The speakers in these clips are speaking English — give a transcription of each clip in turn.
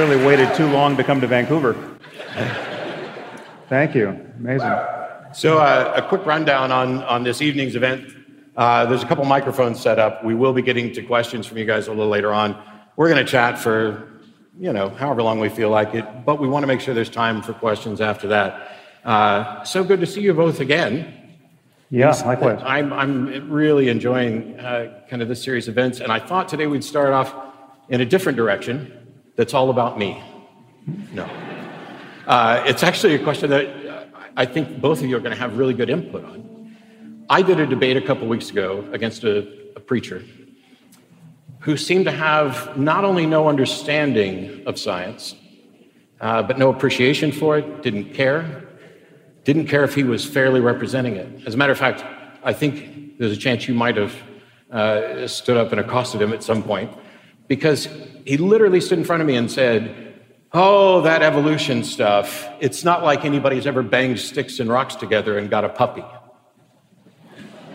clearly waited too long to come to Vancouver. Thank you. Amazing. So, uh, a quick rundown on, on this evening's event. Uh, there's a couple microphones set up. We will be getting to questions from you guys a little later on. We're going to chat for, you know, however long we feel like it, but we want to make sure there's time for questions after that. Uh, so good to see you both again. Yeah, likewise. I'm, I'm really enjoying uh, kind of this series of events, and I thought today we'd start off in a different direction that's all about me. No. Uh, it's actually a question that I think both of you are going to have really good input on. I did a debate a couple weeks ago against a, a preacher who seemed to have not only no understanding of science, uh, but no appreciation for it, didn't care, didn't care if he was fairly representing it. As a matter of fact, I think there's a chance you might have uh, stood up and accosted him at some point because he literally stood in front of me and said, Oh, that evolution stuff. It's not like anybody's ever banged sticks and rocks together and got a puppy.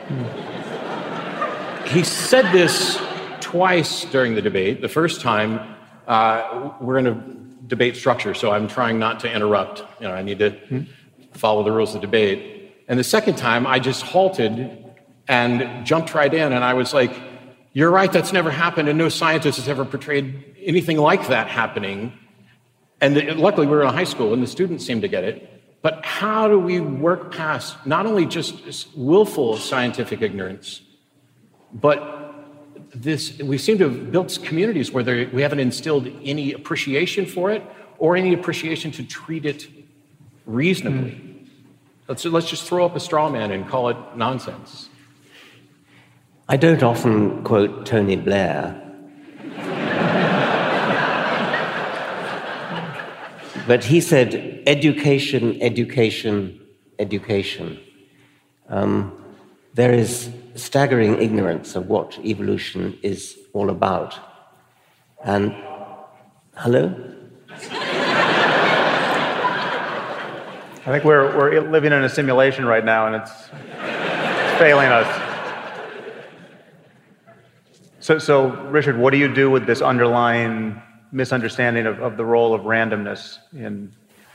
he said this twice during the debate. The first time, uh, we're in a debate structure, so I'm trying not to interrupt. You know, I need to follow the rules of debate. And the second time, I just halted and jumped right in, and I was like, You're right, that's never happened, and no scientist has ever portrayed anything like that happening. And the, luckily, we were in high school, and the students seemed to get it. But how do we work past not only just willful scientific ignorance, but this, we seem to have built communities where there, we haven't instilled any appreciation for it or any appreciation to treat it reasonably. Mm. Let's, let's just throw up a straw man and call it nonsense. I don't often quote Tony Blair. but he said, education, education, education. Um, there is staggering ignorance of what evolution is all about. And, hello? I think we're, we're living in a simulation right now and it's, it's failing us. So, so, Richard, what do you do with this underlying misunderstanding of, of the role of randomness in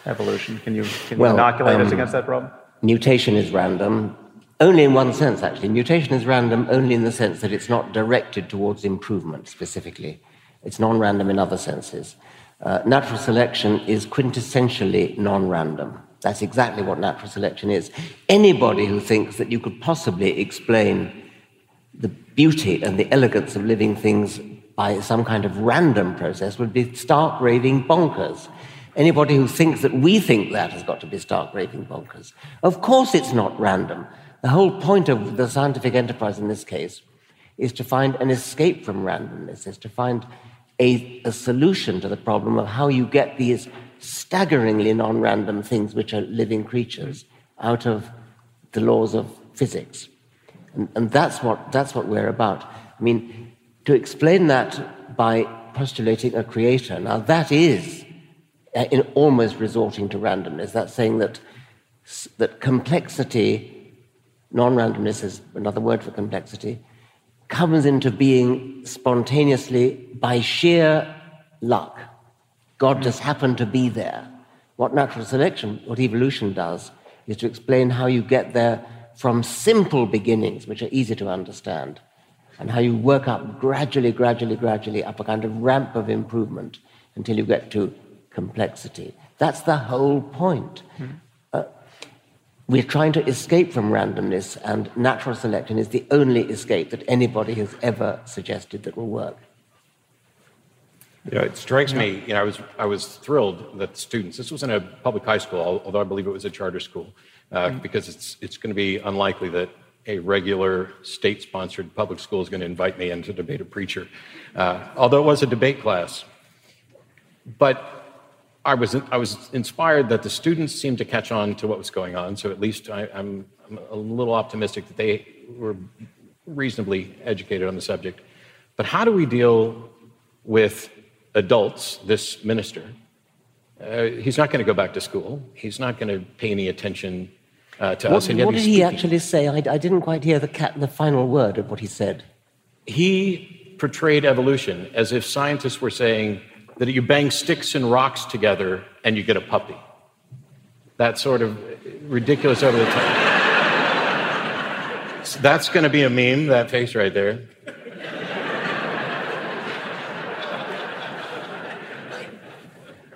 evolution? Can you, can you well, inoculate um, us against that problem? Mutation is random, only in one sense, actually. Mutation is random only in the sense that it's not directed towards improvement specifically. It's non random in other senses. Uh, natural selection is quintessentially non random. That's exactly what natural selection is. Anybody who thinks that you could possibly explain beauty and the elegance of living things by some kind of random process would be stark raving bonkers. Anybody who thinks that we think that has got to be stark raving bonkers. Of course, it's not random. The whole point of the scientific enterprise in this case is to find an escape from randomness, is to find a, a solution to the problem of how you get these staggeringly non random things, which are living creatures, out of the laws of physics. And, and that's, what, that's what we're about. I mean, to explain that by postulating a creator, now that is uh, in almost resorting to randomness. That's saying that, that complexity non randomness is another word for complexity, comes into being spontaneously by sheer luck. God just happened to be there. What natural selection, what evolution does, is to explain how you get there from simple beginnings, which are easy to understand, and how you work up gradually, gradually, gradually up a kind of ramp of improvement until you get to complexity. That's the whole point. Mm we're trying to escape from randomness, and natural selection is the only escape that anybody has ever suggested that will work. Yeah, it strikes me, you know, I was, I was thrilled that students, this was in a public high school, although I believe it was a charter school, uh, mm-hmm. because it's, it's going to be unlikely that a regular state sponsored public school is going to invite me in to debate a preacher, uh, although it was a debate class. But I was, I was inspired that the students seemed to catch on to what was going on, so at least I, am a little optimistic that they were reasonably educated on the subject. But how do we deal with adults, this minister? Uh, he's not going to go back to school. He's not going to pay any attention uh, to what, us. what did he actually say? I, I didn't quite hear the, cat, the final word of what he said. He portrayed evolution as if scientists were saying, that you bang sticks and rocks together and you get a puppy. That sort of ridiculous over the top. So that's going to be a meme, that face right there.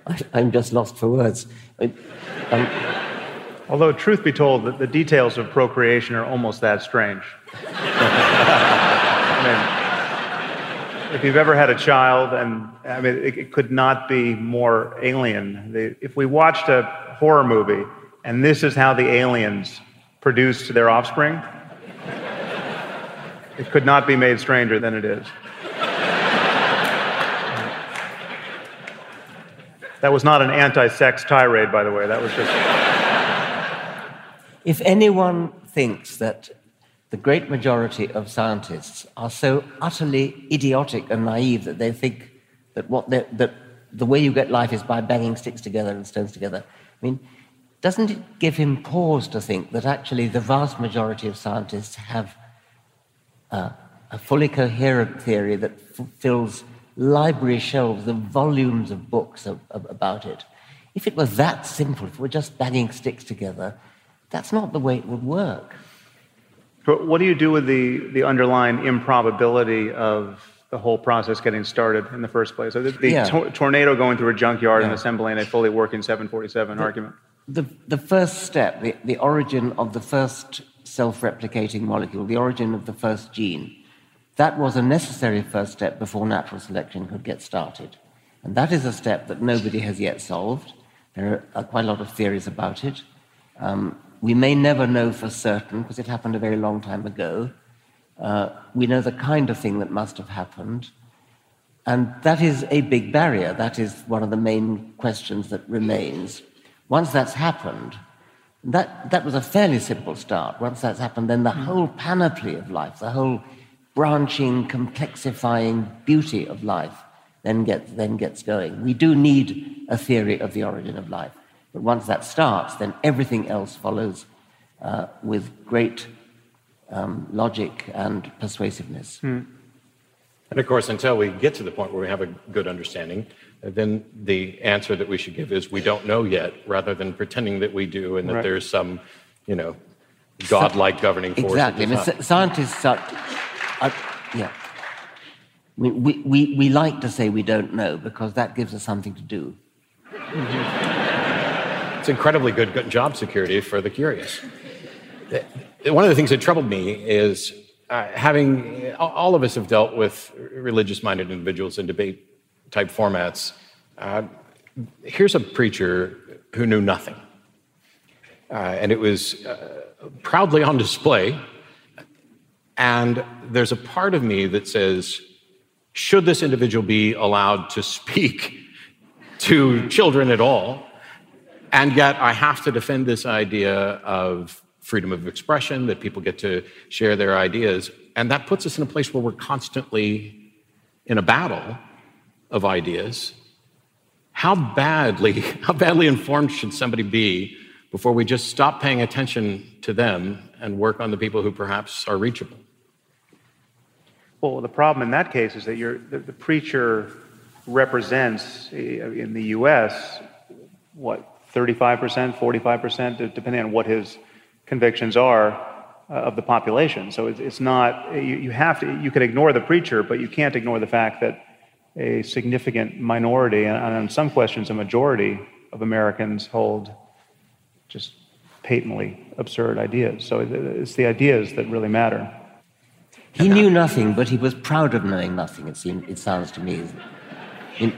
I, am just lost for words. I, um, Although, truth be told, the, details of procreation are almost that strange. I mean, if you've ever had a child, and I mean, it, it could not be more alien. If we watched a horror movie and this is how the aliens produced their offspring, it could not be made stranger than it is. That was not an anti sex tirade, by the way. That was just. If anyone thinks that the great majority of scientists are so utterly idiotic and naive that they think that, what that the way you get life is by banging sticks together and stones together, I mean, doesn't it give him pause to think that actually the vast majority of scientists have uh, a fully coherent theory that fills library shelves and volumes of books of, of, about it. If it were that simple, if we're just banging sticks together, that's not the way it would work. But what do you do with the, the underlying improbability of the whole process getting started in the first place? So the, the yeah. to- tornado going through a junkyard yeah. and assembling a fully working 747 the, argument. The, the first step, the, the origin of the first self replicating molecule, the origin of the first gene, that was a necessary first step before natural selection could get started. And that is a step that nobody has yet solved. There are quite a lot of theories about it. Um, we may never know for certain because it happened a very long time ago. Uh, we know the kind of thing that must have happened. And that is a big barrier. That is one of the main questions that remains. Once that's happened, that, that was a fairly simple start. Once that's happened, then the whole panoply of life, the whole branching, complexifying beauty of life then gets, then gets going. We do need a theory of the origin of life. But once that starts, then everything else follows uh, with great um, logic and persuasiveness. Hmm. And of course, until we get to the point where we have a good understanding, then the answer that we should give is we don't know yet, rather than pretending that we do and that right. there's some, you know, godlike governing force. Exactly. I mean, scientists are I, yeah. We, we, we, we like to say we don't know because that gives us something to do. it's incredibly good job security for the curious. One of the things that troubled me is uh, having all of us have dealt with religious minded individuals in debate type formats. Uh, here's a preacher who knew nothing. Uh, and it was uh, proudly on display and there's a part of me that says, should this individual be allowed to speak to children at all? And yet I have to defend this idea of freedom of expression, that people get to share their ideas. And that puts us in a place where we're constantly in a battle of ideas. How badly, how badly informed should somebody be before we just stop paying attention to them and work on the people who perhaps are reachable? Well, the problem in that case is that the, the preacher represents eh, in the U.S. what 35%, 45%, depending on what his convictions are uh, of the population. So it's, it's not you, you have to you can ignore the preacher, but you can't ignore the fact that a significant minority, and on some questions, a majority of Americans hold just patently absurd ideas. So it's the ideas that really matter. He knew nothing, but he was proud of knowing nothing, it, seems, it sounds to me. In,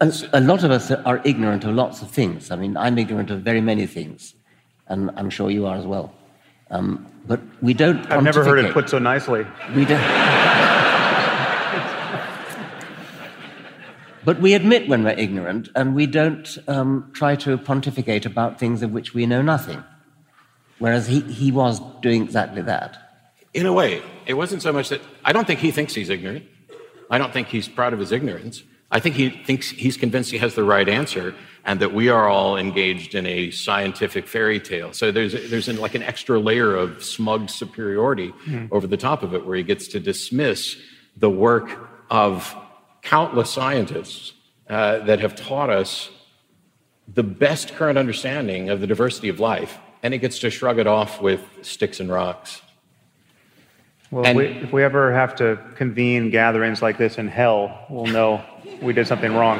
a lot of us are ignorant of lots of things. I mean, I'm ignorant of very many things, and I'm sure you are as well. Um, but we don't. I've never heard it put so nicely. We don't. but we admit when we're ignorant, and we don't um, try to pontificate about things of which we know nothing. Whereas he, he was doing exactly that. In a way, it wasn't so much that I don't think he thinks he's ignorant. I don't think he's proud of his ignorance. I think he thinks he's convinced he has the right answer and that we are all engaged in a scientific fairy tale. So there's, there's an, like an extra layer of smug superiority mm. over the top of it where he gets to dismiss the work of countless scientists uh, that have taught us the best current understanding of the diversity of life, and he gets to shrug it off with sticks and rocks. Well, if we, if we ever have to convene gatherings like this in hell, we'll know we did something wrong.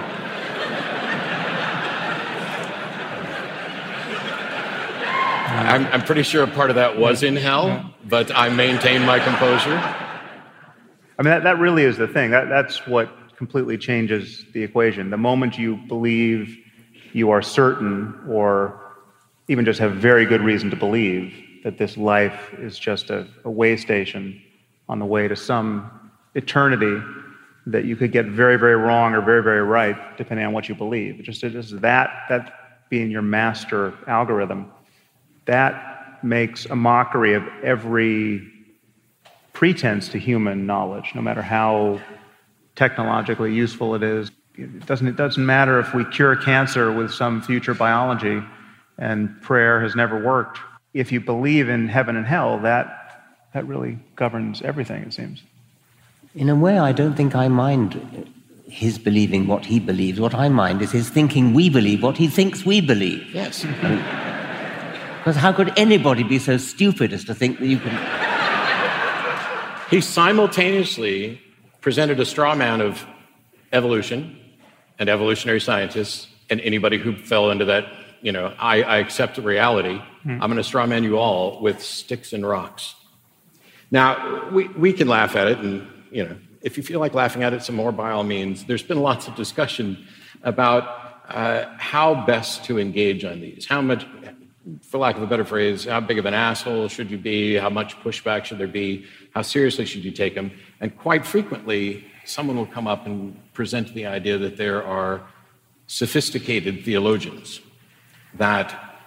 I'm, I'm pretty sure a part of that was in hell, but I maintain my composure. I mean, that, that really is the thing. That, that's what completely changes the equation. The moment you believe you are certain, or even just have very good reason to believe, that this life is just a, a way station on the way to some eternity that you could get very, very wrong or very, very right, depending on what you believe. Just, just that, that being your master algorithm, that makes a mockery of every pretense to human knowledge, no matter how technologically useful it is. It doesn't, it doesn't matter if we cure cancer with some future biology and prayer has never worked. If you believe in heaven and hell, that, that really governs everything, it seems. In a way, I don't think I mind his believing what he believes. What I mind is his thinking we believe what he thinks we believe. Yes. Because how could anybody be so stupid as to think that you can. He simultaneously presented a straw man of evolution and evolutionary scientists and anybody who fell into that, you know, I, I accept reality. Mm. I'm going to straw man you all with sticks and rocks. Now, we, we can laugh at it and you know, if you feel like laughing at it some more, by all means. There's been lots of discussion about uh, how best to engage on these. How much, for lack of a better phrase, how big of an asshole should you be? How much pushback should there be? How seriously should you take them? And quite frequently, someone will come up and present the idea that there are sophisticated theologians, that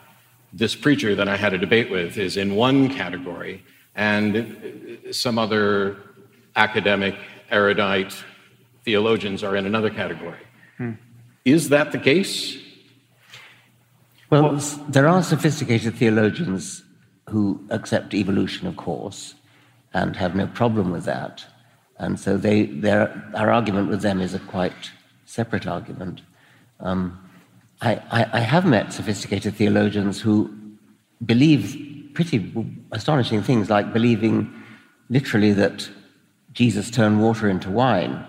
this preacher that I had a debate with is in one category, and some other academic, erudite theologians are in another category. Hmm. Is that the case? Well, well, there are sophisticated theologians who accept evolution, of course, and have no problem with that. And so they, their, our argument with them is a quite separate argument. Um, I, I, I have met sophisticated theologians who believe pretty astonishing things, like believing literally that Jesus turned water into wine.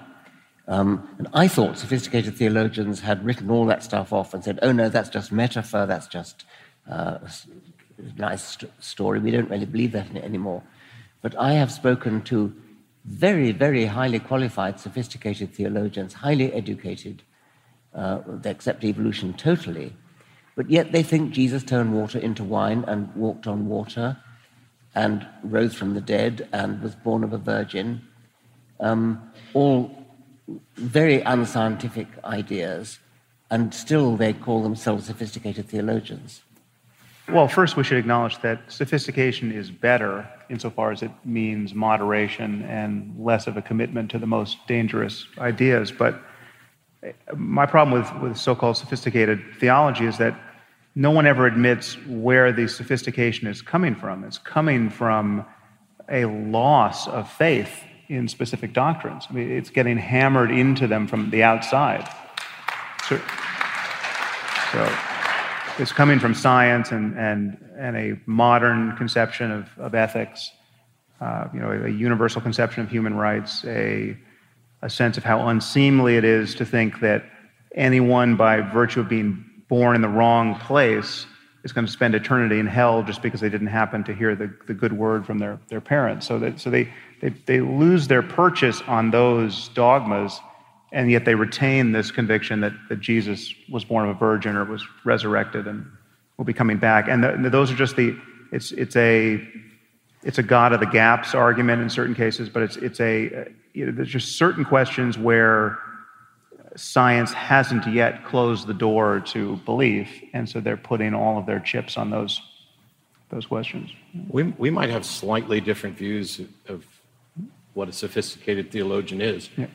Um, and I thought sophisticated theologians had written all that stuff off and said, oh no, that's just metaphor, that's just uh, a nice st- story. We don't really believe that anymore. But I have spoken to very, very highly qualified, sophisticated theologians, highly educated. Uh, they accept evolution totally. But yet they think Jesus turned water into wine and walked on water and rose from the dead and was born of a virgin um, all very unscientific ideas, and still they call themselves sophisticated theologians. Well, first, we should acknowledge that sophistication is better insofar as it means moderation and less of a commitment to the most dangerous ideas. But my problem with, with so called sophisticated theology is that no one ever admits where the sophistication is coming from. It's coming from a loss of faith in specific doctrines. I mean, it's getting hammered into them from the outside. So, so it's coming from science and, and, and a modern conception of, of ethics, uh, you know, a, a universal conception of human rights, a, a sense of how unseemly it is to think that anyone, by virtue of being born in the wrong place, is going to spend eternity in hell just because they didn't happen to hear the, the good word from their, their parents. So, that, so they, they, they lose their purchase on those dogmas, and yet they retain this conviction that, that Jesus was born of a virgin or was resurrected and will be coming back. And the, those are just the, it's, it's a, it's a God of the gaps argument in certain cases, but it's, it's a, you know, there's just certain questions where science hasn't yet closed the door to belief, and so they're putting all of their chips on those, those questions. We, we might have slightly different views of what a sophisticated theologian is, yeah.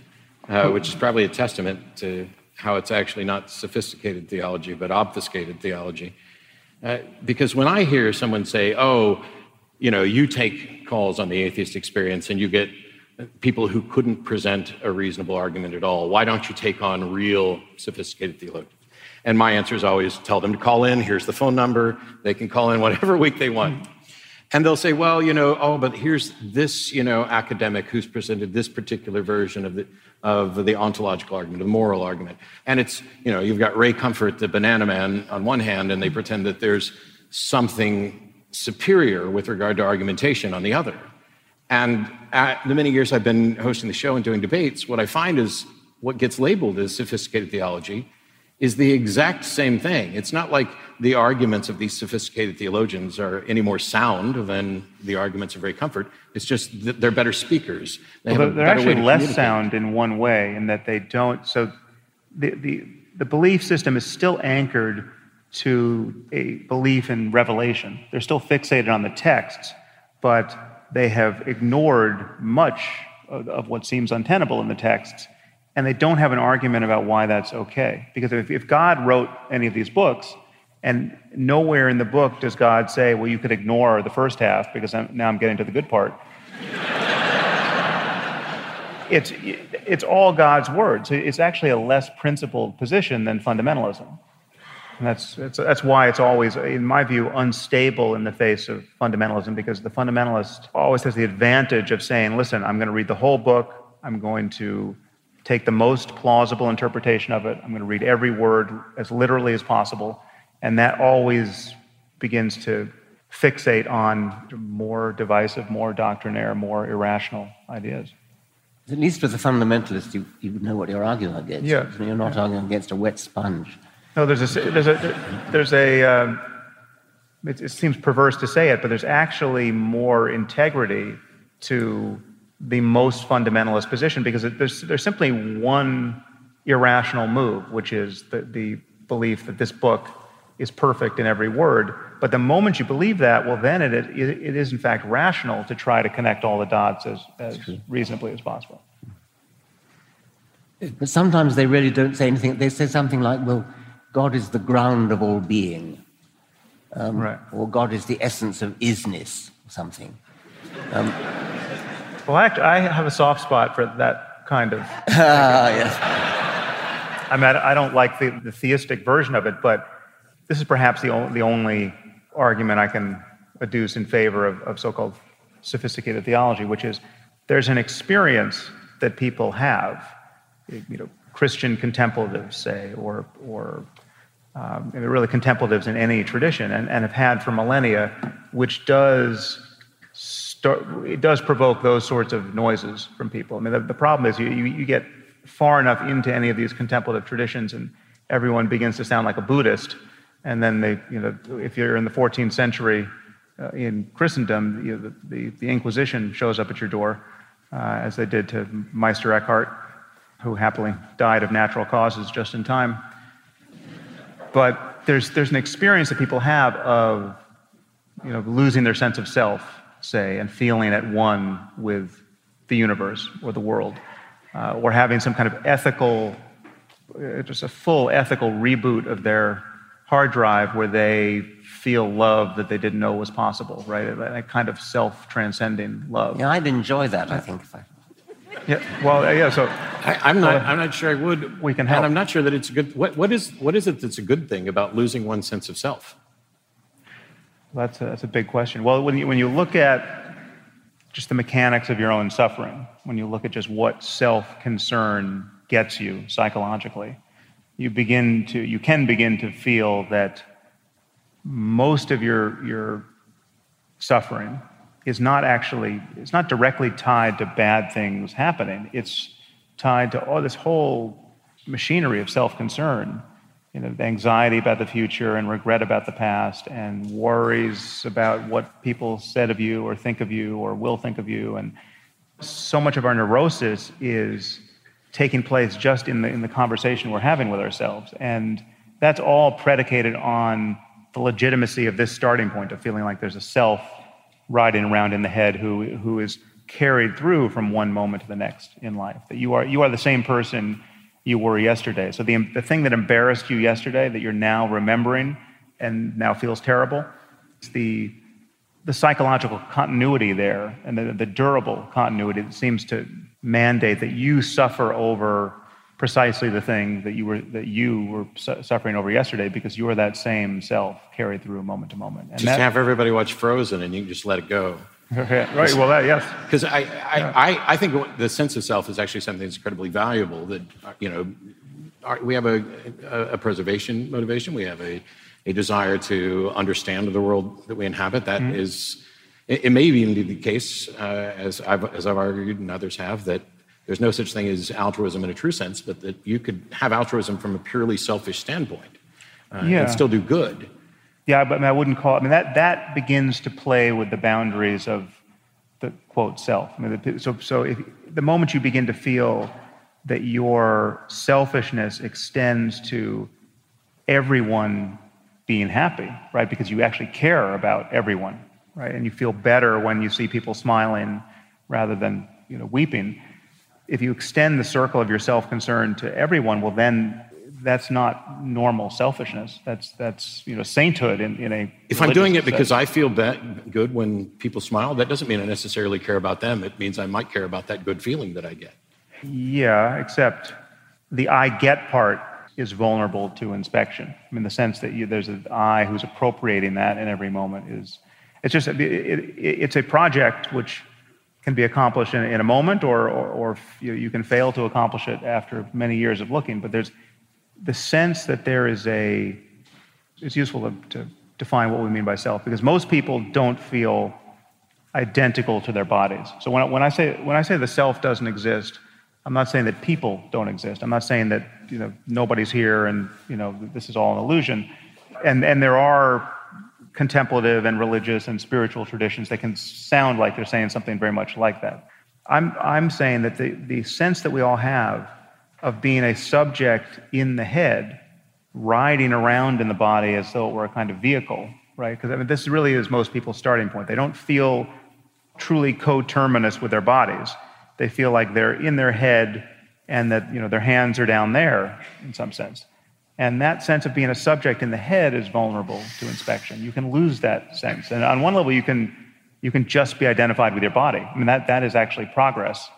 uh, which is probably a testament to how it's actually not sophisticated theology, but obfuscated theology. Uh, because when I hear someone say, oh, you know, you take calls on the atheist experience and you get people who couldn't present a reasonable argument at all. Why don't you take on real sophisticated theologians? And my answer is always tell them to call in. Here's the phone number. They can call in whatever week they want. And they'll say, well, you know, oh, but here's this, you know, academic who's presented this particular version of the, of the ontological argument, the moral argument. And it's, you know, you've got Ray Comfort, the banana man, on one hand, and they pretend that there's something superior with regard to argumentation on the other. And at the many years I've been hosting the show and doing debates, what I find is what gets labeled as sophisticated theology is the exact same thing. It's not like the arguments of these sophisticated theologians are any more sound than the arguments of Ray Comfort. It's just that they're better speakers. They well, they're actually less sound in one way in that they don't. So the, the, the belief system is still anchored to a belief in revelation. They're still fixated on the texts, but they have ignored much of, of what seems untenable in the texts and they don't have an argument about why that's okay. Because if, if God wrote any of these books, and nowhere in the book does God say, well, you could ignore the first half because I'm, now I'm getting to the good part. it's, it's all God's word. So it's actually a less principled position than fundamentalism. And that's, that's, that's why it's always, in my view, unstable in the face of fundamentalism because the fundamentalist always has the advantage of saying, listen, I'm going to read the whole book, I'm going to take the most plausible interpretation of it. I'm going to read every word as literally as possible. And that always begins to fixate on more divisive, more doctrinaire, more irrational ideas. At least with a fundamentalist, you, you know what you're arguing against. Yeah. You're not arguing against a wet sponge. No, there's a, there's a, there's a um, it, it seems perverse to say it, but there's actually more integrity to the most fundamentalist position because there's, there's simply one irrational move, which is the, the belief that this book is perfect in every word. But the moment you believe that, well, then it, it, it is in fact rational to try to connect all the dots as, as reasonably as possible. But sometimes they really don't say anything. They say something like, well, God is the ground of all being. Um, right. Or God is the essence of isness, or something. Um, well, actually, I have a soft spot for that kind of. Ah, yes. I mean, I don't like the, the theistic version of it, but this is perhaps the, o- the only argument I can adduce in favor of, of so called sophisticated theology, which is there's an experience that people have, you know, Christian contemplatives, say, or, or um, really contemplatives in any tradition, and, and have had for millennia, which does start, it does provoke those sorts of noises from people. I mean, the, the problem is you, you, you, get far enough into any of these contemplative traditions, and everyone begins to sound like a Buddhist. And then they, you know, if you're in the 14th century uh, in Christendom, you know, the, the, the, Inquisition shows up at your door, uh, as they did to Meister Eckhart, who happily died of natural causes just in time. But there's, there's an experience that people have of you know, losing their sense of self say, and feeling at one with the universe or the world, uh, or having some kind of ethical, uh, just a full ethical reboot of their hard drive where they feel love that they didn't know was possible, right? A, kind of self transcending love. Yeah, I'd enjoy that, I think. If I... Yeah, well, uh, yeah, so. I, am not, I'm not sure I would. We can help. And I'm not sure that it's a good. What, what, is, what is it that's a good thing about losing one's sense of self? That's a, that's a big question. Well, when you, when you look at just the mechanics of your own suffering, when you look at just what self concern gets you psychologically, you begin to you can begin to feel that most of your your suffering is not actually it's not directly tied to bad things happening. It's tied to all this whole machinery of self-concern you know, anxiety about the future and regret about the past and worries about what people said of you or think of you or will think of you. And so much of our neurosis is taking place just in the, in the conversation we're having with ourselves. And that's all predicated on the legitimacy of this starting point of feeling like there's a self riding around in the head who, who is carried through from one moment to the next in life. That you are, you are the same person you were yesterday. So the, the thing that embarrassed you yesterday that you're now remembering and now feels terrible, it's the the psychological continuity there and the, the durable continuity that seems to mandate that you suffer over precisely the thing that you were that you were su- suffering over yesterday because you are that same self carried through moment to moment. And just that, have everybody watch Frozen and you can just let it go. right. Well, that yes. Because I, I, yeah. I, I, think the sense of self is actually something that's incredibly valuable. That you know, we have a, a, preservation motivation. We have a, a desire to understand the world that we inhabit. That mm-hmm. is, it, it, may even be the case, uh, as I've as I've argued and others have, that there's no such thing as altruism in a true sense, but that you could have altruism from a purely selfish standpoint uh, yeah. and still do good. Yeah, but I, mean, I wouldn't call it. I mean, that that begins to play with the boundaries of the quote self. I mean, so so if, the moment you begin to feel that your selfishness extends to everyone being happy, right? Because you actually care about everyone, right? And you feel better when you see people smiling rather than you know weeping. If you extend the circle of your self concern to everyone, well, then that's not normal selfishness. That's that's you know sainthood in, in a. If I'm doing it because I feel good when people smile, that doesn't mean I necessarily care about them. It means I might care about that good feeling that I get. Yeah, except the I get part is vulnerable to inspection. I mean, the sense that you, there's an I who's appropriating that in every moment is. It's just it, it, it's a project which can be accomplished in, in a moment, or or, or you, you can fail to accomplish it after many years of looking. But there's the sense that there is a, it's useful to, to define what we mean by self because most people don't feel identical to their bodies. So when, when, I say, when I say the self doesn't exist, I'm not saying that people don't exist. I'm not saying that you know, nobody's here and you know, this is all an illusion. And, and there are contemplative and religious and spiritual traditions that can sound like they're saying something very much like that. I'm, I'm saying that the, the sense that we all have of being a subject in the head, riding around in the body as though it were a kind of vehicle, right? Because I mean, this really is most people's starting point. They don't feel truly coterminous with their bodies. They feel like they're in their head and that you know their hands are down there in some sense. And that sense of being a subject in the head is vulnerable to inspection. You can lose that sense. And on one level, you can, you can just be identified with your body. I mean, that, that is actually progress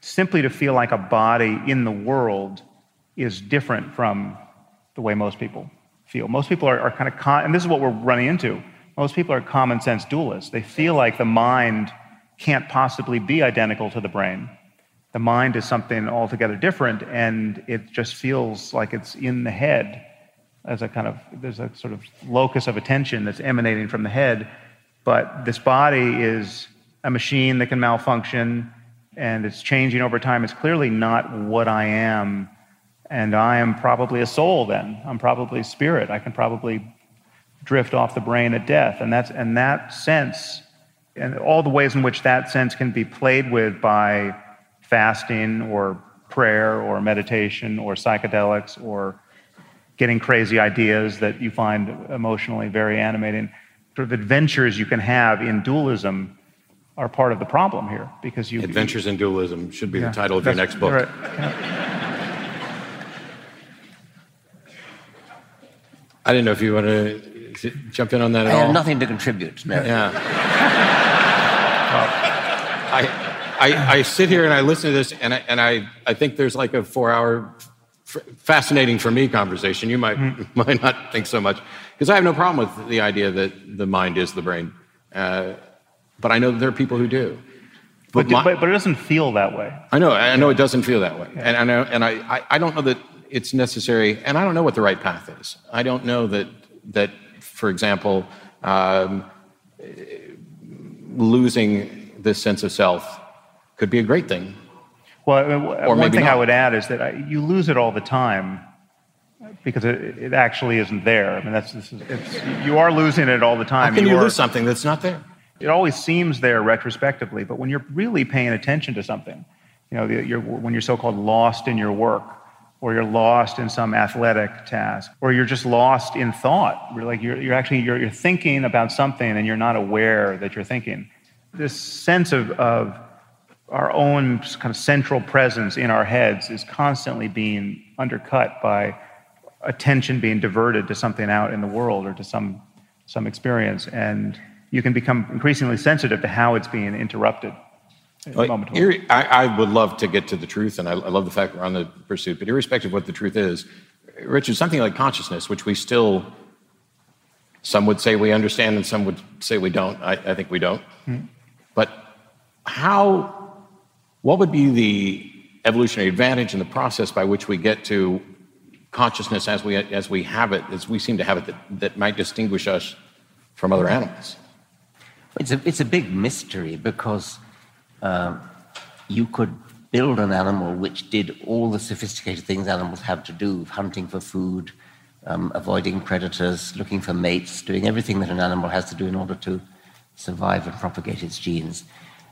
simply to feel like a body in the world is different from the way most people feel. Most people are, are kind of, con- and this is what we're running into. Most people are common sense dualists. They feel like the mind can't possibly be identical to the brain. The mind is something altogether different, and it just feels like it's in the head as a kind of, there's a sort of locus of attention that's emanating from the head. But this body is a machine that can malfunction and it's changing over time. It's clearly not what I am. And I am probably a soul then. I'm probably spirit. I can probably drift off the brain at death. And, that's, and that sense, and all the ways in which that sense can be played with by fasting or prayer or meditation or psychedelics or getting crazy ideas that you find emotionally very animating, sort of adventures you can have in dualism are part of the problem here because you Adventures in Dualism should be yeah, the title of your next book. Right. Yeah. I didn't know if you want to jump in on that at I all. have nothing to contribute. No. Yeah. I, I, I sit here and I listen to this, and I, and I, I think there's like a four-hour, fascinating for me conversation. You might mm. might not think so much because I have no problem with the idea that the mind is the brain. Uh, but I know there are people who do. But, but, my, but, but, it doesn't feel that way. I know. I know it doesn't feel that way. Yeah. And, I know, and I, I, I don't know that it's necessary, and I don't know what the right path is. I don't know that, that for example, um, losing this sense of self could be a great thing. Well, uh, or one thing not. I would add is that I, you lose it all the time because it, it, actually isn't there. I mean, that's is, you are losing it all the time. How can you, you lose something that's not there? it always seems there retrospectively, but when you're really paying attention to something, you know, you're, when you're so-called lost in your work, or you're lost in some athletic task, or you're just lost in thought, you're like you're, you're actually you're, you're thinking about something and you're not aware that you're thinking. This sense of, of our own kind of central presence in our heads is constantly being undercut by attention being diverted to something out in the world or to some some experience and you can become increasingly sensitive to how it's being interrupted. Well, I, I, would love to get to the truth, and I, I love the fact we're on the pursuit, but irrespective of what the truth is, Richard, something like consciousness, which we still, some would say we understand and some would say we don't. I, I think we don't. Mm-hmm. But how, what would be the evolutionary advantage in the process by which we get to consciousness as we, as we have it, as we seem to have it, that, that might distinguish us from other animals? It's a, it's a big mystery because uh, you could build an animal which did all the sophisticated things animals have to do hunting for food, um, avoiding predators, looking for mates, doing everything that an animal has to do in order to survive and propagate its genes.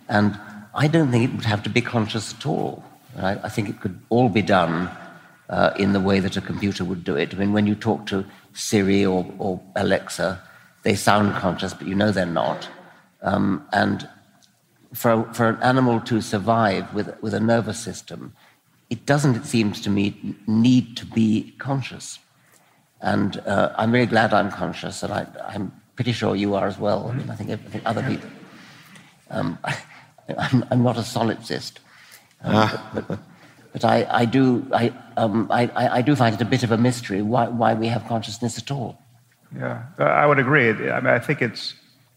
And I don't think it would have to be conscious at all. I, I think it could all be done uh, in the way that a computer would do it. I mean, when you talk to Siri or, or Alexa, they sound conscious, but you know they're not. Um, and for, for an animal to survive with, with a nervous system, it doesn't, it seems to me, need to be conscious. And uh, I'm very glad I'm conscious, and I, am pretty sure you are as well. I mean, I think, I think other people. Um, I, am not a solipsist. Um, ah. but, but, but I, I, do, I, um, I, I do find it a bit of a mystery why, why we have consciousness at all. Yeah, I would agree. I, mean, I think it's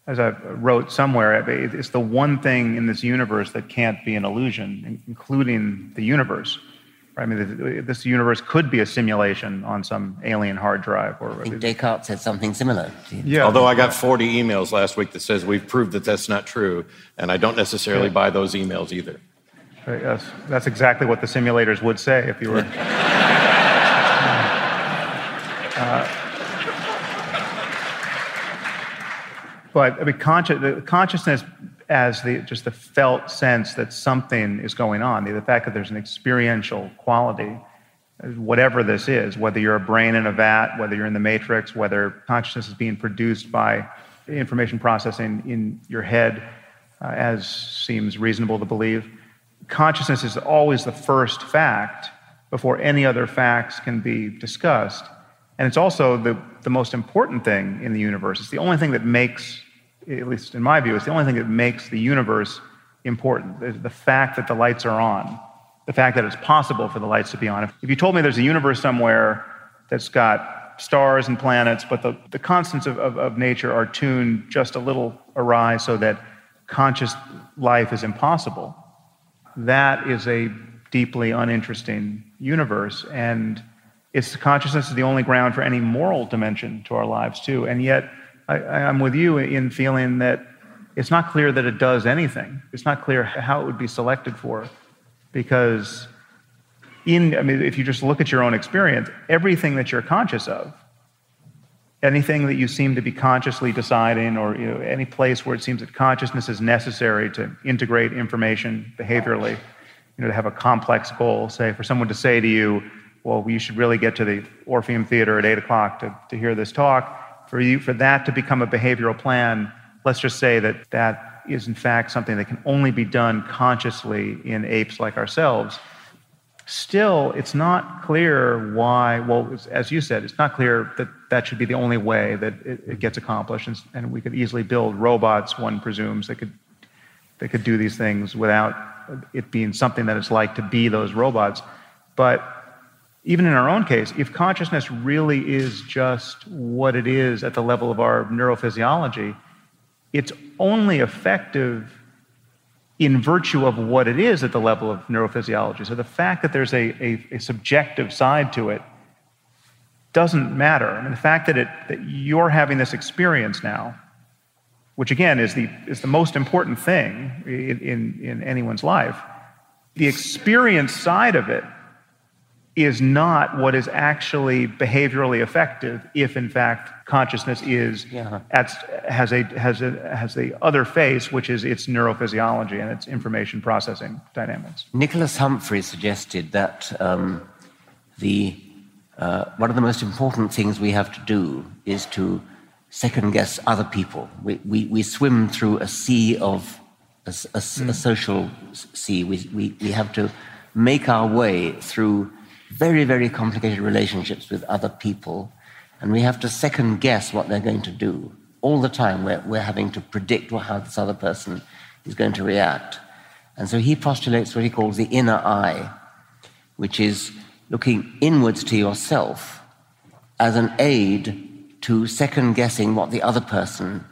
as I wrote somewhere, it's the one thing in this universe that can't be an illusion, including the universe. I mean, this universe could be a simulation on some alien hard drive. Or I think Descartes said something similar. Yeah. Although I got 40 emails last week that says we've proved that that's not true, and I don't necessarily yeah. buy those emails either. Yes, that's exactly what the simulators would say if you were. uh, But I mean, consci- consciousness as the, just the felt sense that something is going on, the, fact that there's an experiential quality, whatever this is, whether you're a brain in a vat, whether you're in the matrix, whether consciousness is being produced by information processing in your head, uh, as seems reasonable to believe. Consciousness is always the first fact before any other facts can be discussed. And it's also the, the most important thing in the universe. It's the only thing that makes, at least in my view, it's the only thing that makes the universe important. The, fact that the lights are on, the fact that it's possible for the lights to be on. If, if you told me there's a universe somewhere that's got stars and planets, but the, the constants of, of, of nature are tuned just a little awry so that conscious life is impossible, that is a deeply uninteresting universe. And it's consciousness is the only ground for any moral dimension to our lives, too. And yet, I, I'm with you in feeling that it's not clear that it does anything. It's not clear how it would be selected for, because in I mean, if you just look at your own experience, everything that you're conscious of, anything that you seem to be consciously deciding, or you know, any place where it seems that consciousness is necessary to integrate information behaviorally, you know, to have a complex goal. Say, for someone to say to you, well, you should really get to the Orpheum Theater at 8 o'clock to, to hear this talk. For, you, for that to become a behavioral plan, let's just say that that is, in fact, something that can only be done consciously in apes like ourselves. Still, it's not clear why, well, as you said, it's not clear that that should be the only way that it, it gets accomplished. And, and, we could easily build robots, one presumes, that could, that could do these things without it being something that it's like to be those robots. But even in our own case, if consciousness really is just what it is at the level of our neurophysiology, it's only effective in virtue of what it is at the level of neurophysiology. So the fact that there's a, a, a subjective side to it doesn't matter. I mean, the fact that, it, that you're having this experience now, which again is the, is the most important thing in, in, in anyone's life, the experience side of it is not what is actually behaviorally effective if in fact consciousness is yeah. at, has a has a has the other face which is its neurophysiology and its information processing dynamics nicholas humphrey suggested that um, the uh, one of the most important things we have to do is to second guess other people we, we, we swim through a sea of a, a, mm. a social sea we, we, we have to make our way through very, very complicated relationships with other people, and we have to second guess what they're going to do. all the time we're, we're having to predict how this other person is going to react. And so he postulates what he calls the inner eye, which is looking inwards to yourself as an aid to second guessing what the other person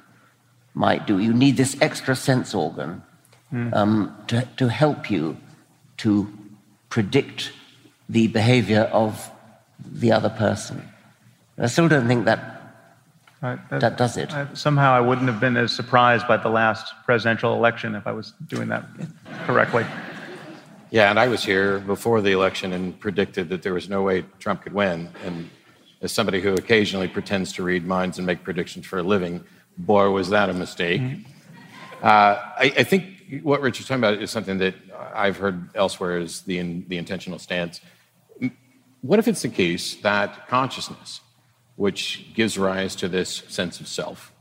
might do. You need this extra sense organ mm. um, to, to help you to predict the behavior of the other person. I still don't think that Right, that, that, does it. I, somehow I wouldn't have been as surprised by the last presidential election if I was doing that correctly. Yeah, and I was here before the election and predicted that there was no way Trump could win. And as somebody who occasionally pretends to read minds and make predictions for a living, boy, was that a mistake. Mm-hmm. Uh, I, I, think what Richard's talking about is something that I've heard elsewhere is the, in, the intentional stance. What if it's the case that consciousness, which gives rise to this sense of self,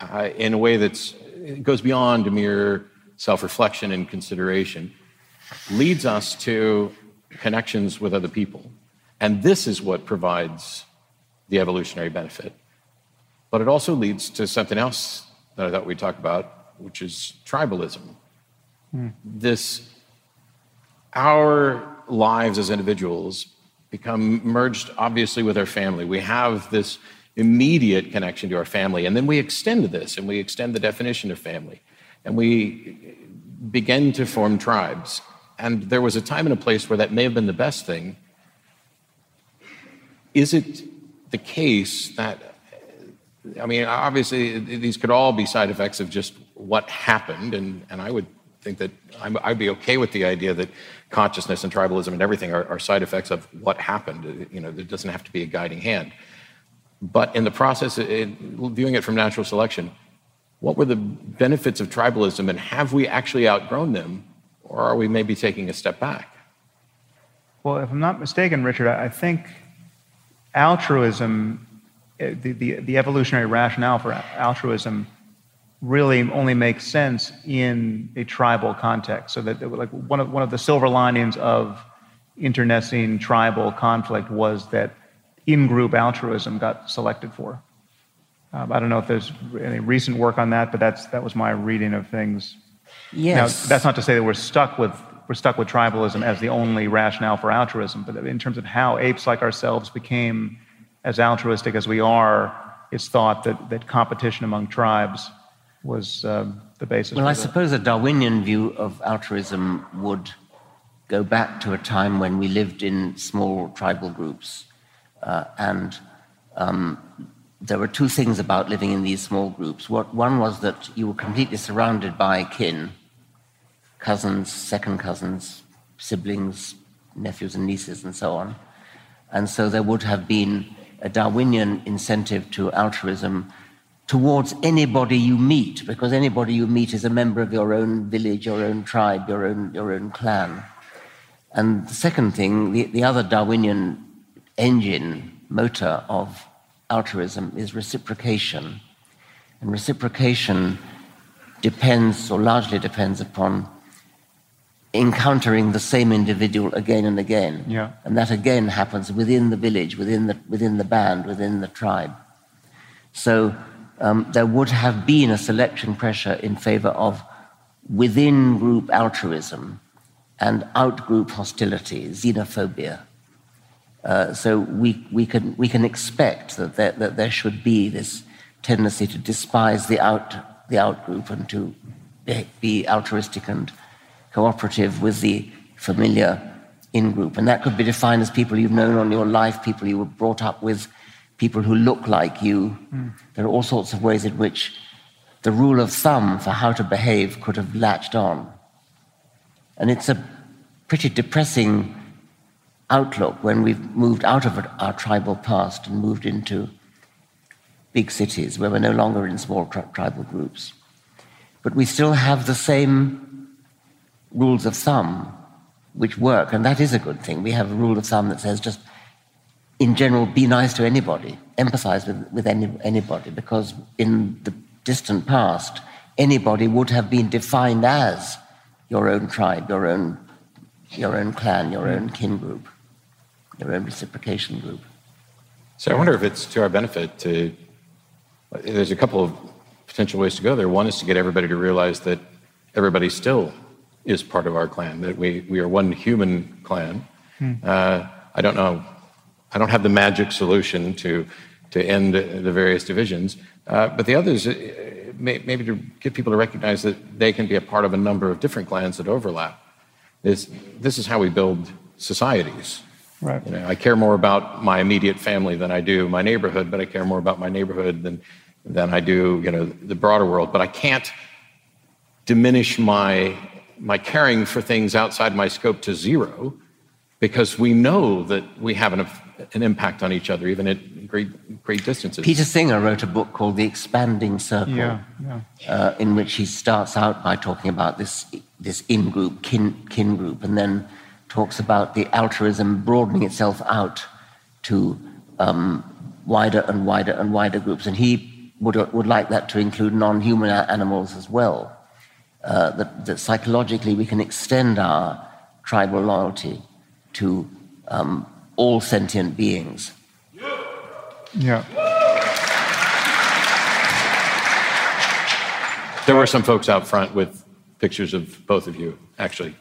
uh, in a way that goes beyond mere self reflection and consideration, leads us to connections with other people. And this is what provides the evolutionary benefit. But it also leads to something else that I thought we'd talk about, which is tribalism. Mm. This, our lives as individuals become merged obviously with our family. We have this immediate connection to our family, and then we extend this and we extend the definition of family, and we begin to form tribes. And there was a time and a place where that may have been the best thing. Is it the case that I mean, obviously, these could all be side effects of just what happened, and, and I would think that i would be okay with the idea that consciousness and tribalism and everything are, are, side effects of what happened. You know, there doesn't have to be a guiding hand. But in the process, it, viewing it from natural selection, what were the benefits of tribalism, and have we actually outgrown them, or are we maybe taking a step back? Well, if I'm not mistaken, Richard, I think altruism uh, the, the, the evolutionary rationale for altruism really only makes sense in a tribal context. So that like one of one of the silver linings of internecine tribal conflict was that in-group altruism got selected for. Um, I don't know if there's any recent work on that, but that's that was my reading of things. Yes. Now, that's not to say that we're stuck with we're stuck with tribalism as the only rationale for altruism, but in terms of how apes like ourselves became as altruistic as we are, it's thought that, that competition among tribes was um, the basis. Well, I suppose a Darwinian view of altruism would go back to a time when we lived in small tribal groups. Uh, and um, there were two things about living in these small groups. What, one was that you were completely surrounded by kin, cousins, second cousins, siblings, nephews and nieces, and so on. And so there would have been a Darwinian incentive to altruism towards anybody you meet, because anybody you meet is a member of your own village, your own tribe, your own, your own clan. And the second thing, the, the other Darwinian engine, motor of altruism is reciprocation. And reciprocation depends, or largely depends, upon encountering the same individual again and again. Yeah. And that again happens within the village, within the, within the band, within the tribe. So um, there would have been a selection pressure in favor of within group altruism and out group hostility, xenophobia. Uh, so we, we, can, we can expect that there, that there should be this tendency to despise the out, the out group and to be, be altruistic and cooperative with the familiar in group. And that could be defined as people you've known on your life, people you were brought up with, people who look like you. Mm. There are all sorts of ways in which the rule of thumb for how to behave could have latched on. And it's a pretty depressing outlook when we've moved out of our tribal past and moved into big cities where we're no longer in small tri- tribal groups. But we still have the same rules of thumb which work, and that is a good thing. We have a rule of thumb that says just, in general, be nice to anybody, empathize with, with any, anybody, because in the distant past, anybody would have been defined as your own tribe, your own, your own clan, your own kin group, your own reciprocation group. So I wonder if it's to our benefit to there's a couple of potential ways to go there. One is to get everybody to realize that everybody still is part of our clan, that we, we are one human clan. Hmm. Uh, I don't know, I don't have the magic solution to, to end the various divisions, uh, but the other is uh, may, maybe to get people to recognize that they can be a part of a number of different clans that overlap. This, this is how we build societies. Right. You know, I care more about my immediate family than I do my neighborhood, but I care more about my neighborhood than, than I do, you know, the broader world. But I can't diminish my, my caring for things outside my scope to zero because we know that we have an, an impact on each other, even at great, great distances. Peter Singer wrote a book called The Expanding Circle, yeah, yeah. Uh, in which he starts out by talking about this, this in group, kin, kin group, and then talks about the altruism broadening itself out to um, wider and wider and wider groups. And he would, would like that to include non human animals as well. Uh, that, that, psychologically we can extend our tribal loyalty to um, all sentient beings. Yeah. There were some folks out front with pictures of both of you, actually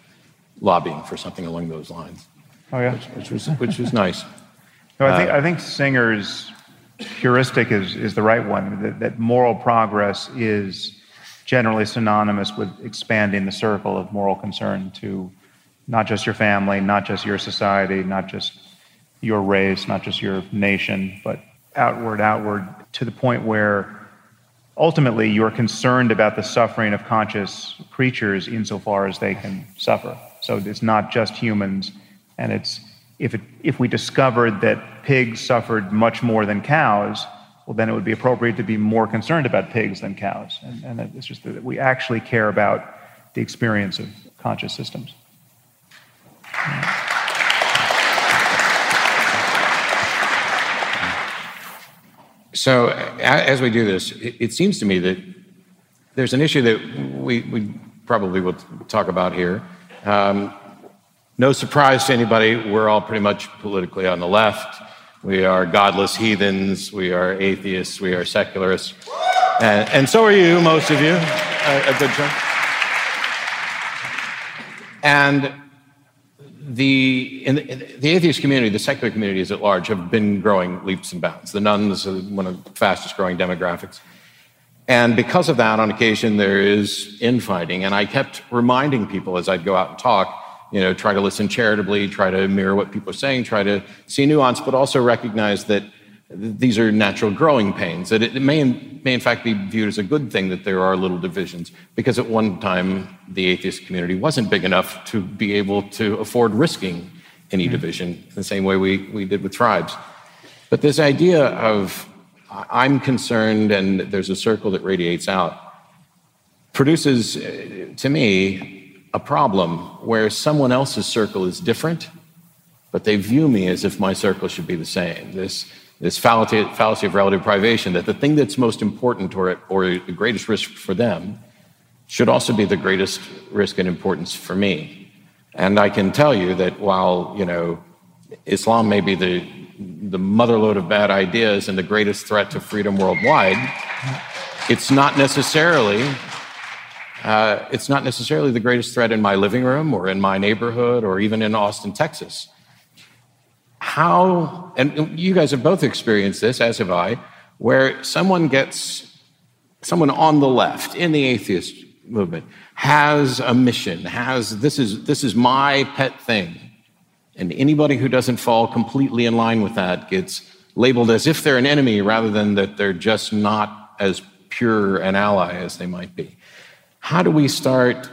lobbying for something along those lines. Oh yeah, which, which was which was nice. No, I think uh, I think Singer's heuristic is is the right one. That, that moral progress is generally synonymous with expanding the circle of moral concern to not just your family, not just your society, not just your race, not just your nation, but outward, outward to the point where ultimately you're concerned about the suffering of conscious creatures insofar as they can suffer. So it's not just humans, and it's if it, if we discovered that pigs suffered much more than cows, well, then it would be appropriate to be more concerned about pigs than cows. And, and it's just that we actually care about the experience of conscious systems. So, as we do this, it, seems to me that there's an issue that we, we probably will talk about here. Um, no surprise to anybody, we're all pretty much politically on the left. We are godless heathens. We are atheists. We are secularists. And, and so are you, most of you, a, a good chunk. And the, in the, the, atheist community, the secular communities at large, have been growing leaps and bounds. The nones are one of the fastest growing demographics. And because of that, on occasion, there is infighting. And I kept reminding people as I'd go out and talk you know, try to listen charitably, try to mirror what people are saying, try to see nuance, but also recognize that these are natural growing pains, that it may, may in fact be viewed as a good thing that there are little divisions, because at one time the atheist community wasn't big enough to be able to afford risking any mm-hmm. division the same way we, we did with tribes. But this idea of I'm concerned and there's a circle that radiates out produces, uh, to me, a problem where someone else's circle is different, but they view me as if my circle should be the same. This, this fallacy, fallacy of relative privation that the thing that's most important or, or the greatest risk for them should also be the greatest risk and importance for me. And I can tell you that while, you know, Islam may be the, the motherload of bad ideas and the greatest threat to freedom worldwide, it's not necessarily uh, it's not necessarily the greatest threat in my living room or in my neighborhood or even in Austin, Texas. How, and you guys have both experienced this, as have I, where someone gets, someone on the left in the atheist movement has a mission, has, this is, this is my pet thing. And anybody who doesn't fall completely in line with that gets labeled as if they're an enemy rather than that they're just not as pure an ally as they might be. How do we start,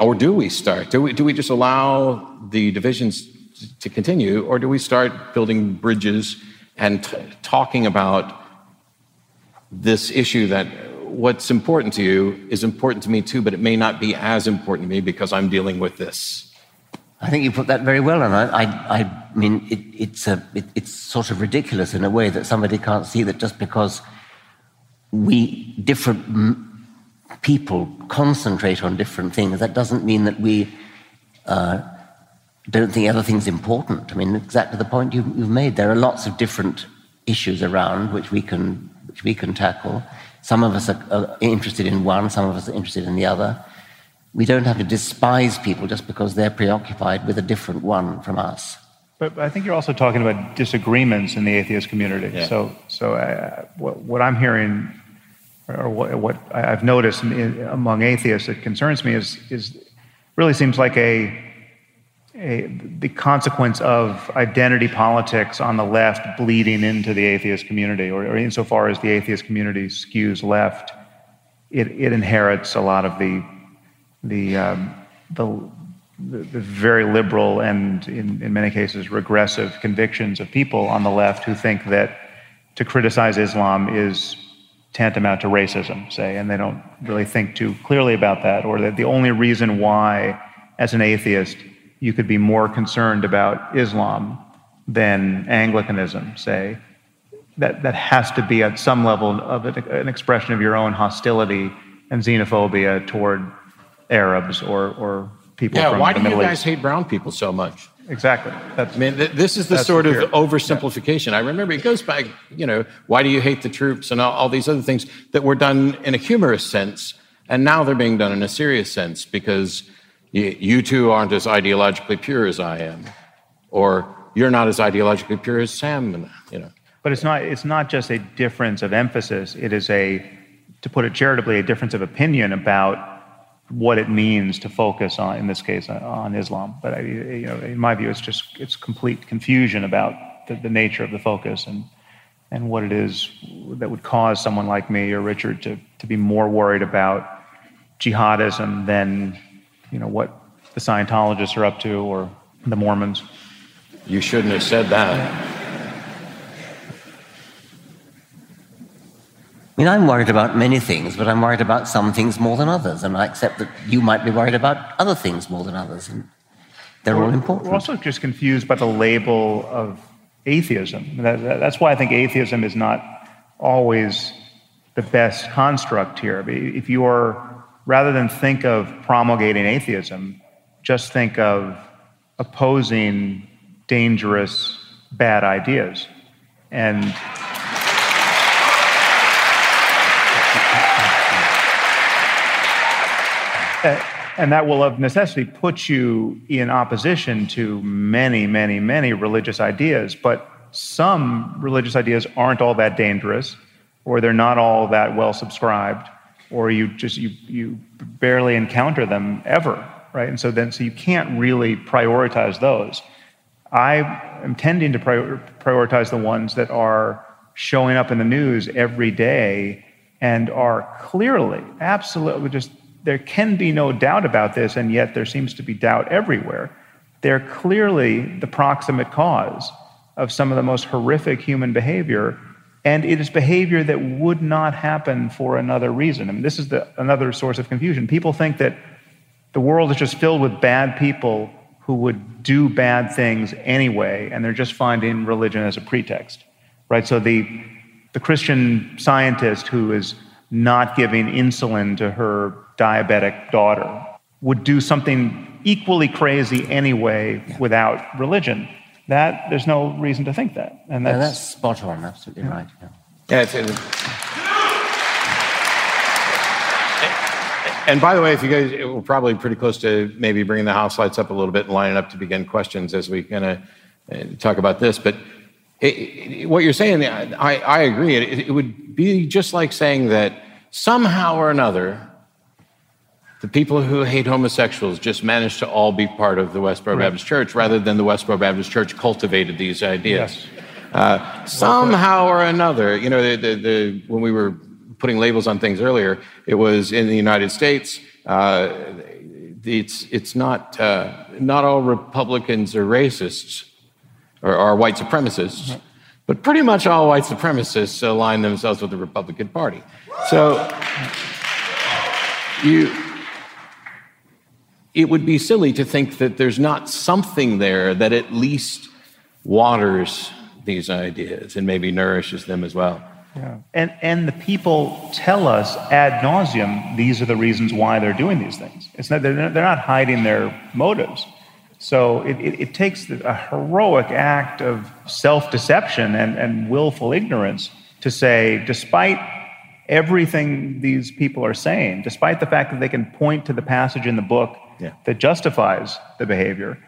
or do we start? Do we, do we just allow the divisions to continue, or do we start building bridges and talking about this issue that what's important to you is important to me too, but it may not be as important to me because I'm dealing with this? I think you put that very well, and I, I, I mean, it, it's, a, it, it's sort of ridiculous in a way that somebody can't see that just because we different people concentrate on different things, that doesn't mean that we uh, don't think everything's important. I mean, exactly the point you, have made. There are lots of different issues around which we can which we can tackle. Some of us are, are interested in one, some of us are interested in the other. We don't have to despise people just because they're preoccupied with a different one from us. But I think you're also talking about disagreements in the atheist community. Yeah. So, so uh, what, what I'm hearing, or what, what I've noticed in, in, among atheists that concerns me is, is really seems like a, a the consequence of identity politics on the left bleeding into the atheist community, or, or insofar as the atheist community skews left, it, it inherits a lot of the the um, the the, very liberal and, in, in many cases, regressive convictions of people on the left who think that to criticize Islam is tantamount to racism, say, and they don't really think too clearly about that, or that the only reason why, as an atheist, you could be more concerned about Islam than Anglicanism, say, that, that has to be at some level of an, expression of your own hostility and xenophobia toward Arabs or, or people Yeah, why do you guys East. hate brown people so much? Exactly. That's, I mean, th- this is the sort of oversimplification. I remember it goes back, you know, why do you hate the troops and all, all these other things that were done in a humorous sense, and now they're being done in a serious sense because you, two aren't as ideologically pure as I am, or you're not as ideologically pure as Sam, you know. But it's not, it's not just a difference of emphasis, it is a, to put it charitably, a difference of opinion about what it means to focus on, in this case, on- on Islam. But I, you know, in my view, it's just it's complete confusion about the, the nature of the focus and and what it is that would cause someone like me or Richard to to be more worried about jihadism than you know what the Scientologists are up to or the Mormons. You shouldn't have said that. I mean, I'm worried about many things, but I'm worried about some things more than others, and I accept that you might be worried about other things more than others, and they're all important. We're also just confused by the label of atheism. That, that- that's why I think atheism is not always the best construct here. If you are, rather than think of promulgating atheism, just think of opposing dangerous, bad ideas. And and that will of necessity put you in opposition to many, many, many religious ideas. But some religious ideas aren't all that dangerous, or they're not all that well subscribed, or you just you you barely encounter them ever, right? And so then so you can't really prioritize those. I am tending to prior- prioritize the ones that are showing up in the news every day and are clearly, absolutely, just there can be no doubt about this, and yet there seems to be doubt everywhere. They're clearly the proximate cause of some of the most horrific human behavior, and it is behavior that would not happen for another reason. I mean, this is the, another source of confusion. People think that the world is just filled with bad people who would do bad things anyway, and they're just finding religion as a pretext, right? So the the Christian scientist who is not giving insulin to her diabetic daughter would do something equally crazy anyway without religion. That there's no reason to think that, and No, that's, that's spot on, absolutely right. yeah. Yeah, it's, it's- and by the way, if you guys, we're probably pretty close to maybe bringing the house lights up a little bit and lining up to begin questions as we kind of uh, talk about this. But it, it- what you're saying, I, I agree. It, it would be just like saying that somehow or another, the people who hate homosexuals just managed to all be part of the Westboro Baptist Church rather than the Westboro Baptist Church cultivated these ideas. Yes. Uh, somehow or another, you know, the, the, the, when we were putting labels on things earlier, it was in the United States. Uh, it's it's not uh, not all Republicans are racists or are white supremacists, but pretty much all white supremacists align themselves with the Republican Party. So you it would be silly to think that there's not something there that at least waters these ideas and maybe nourishes them as well. Yeah. And, and the people tell us ad nauseum these are the reasons why they're doing these things. It's not, they're, not- they're not hiding their motives. So it, it, it takes a heroic act of self deception and, and willful ignorance to say, despite everything these people are saying, despite the fact that they can point to the passage in the book Yeah. that justifies the behavior,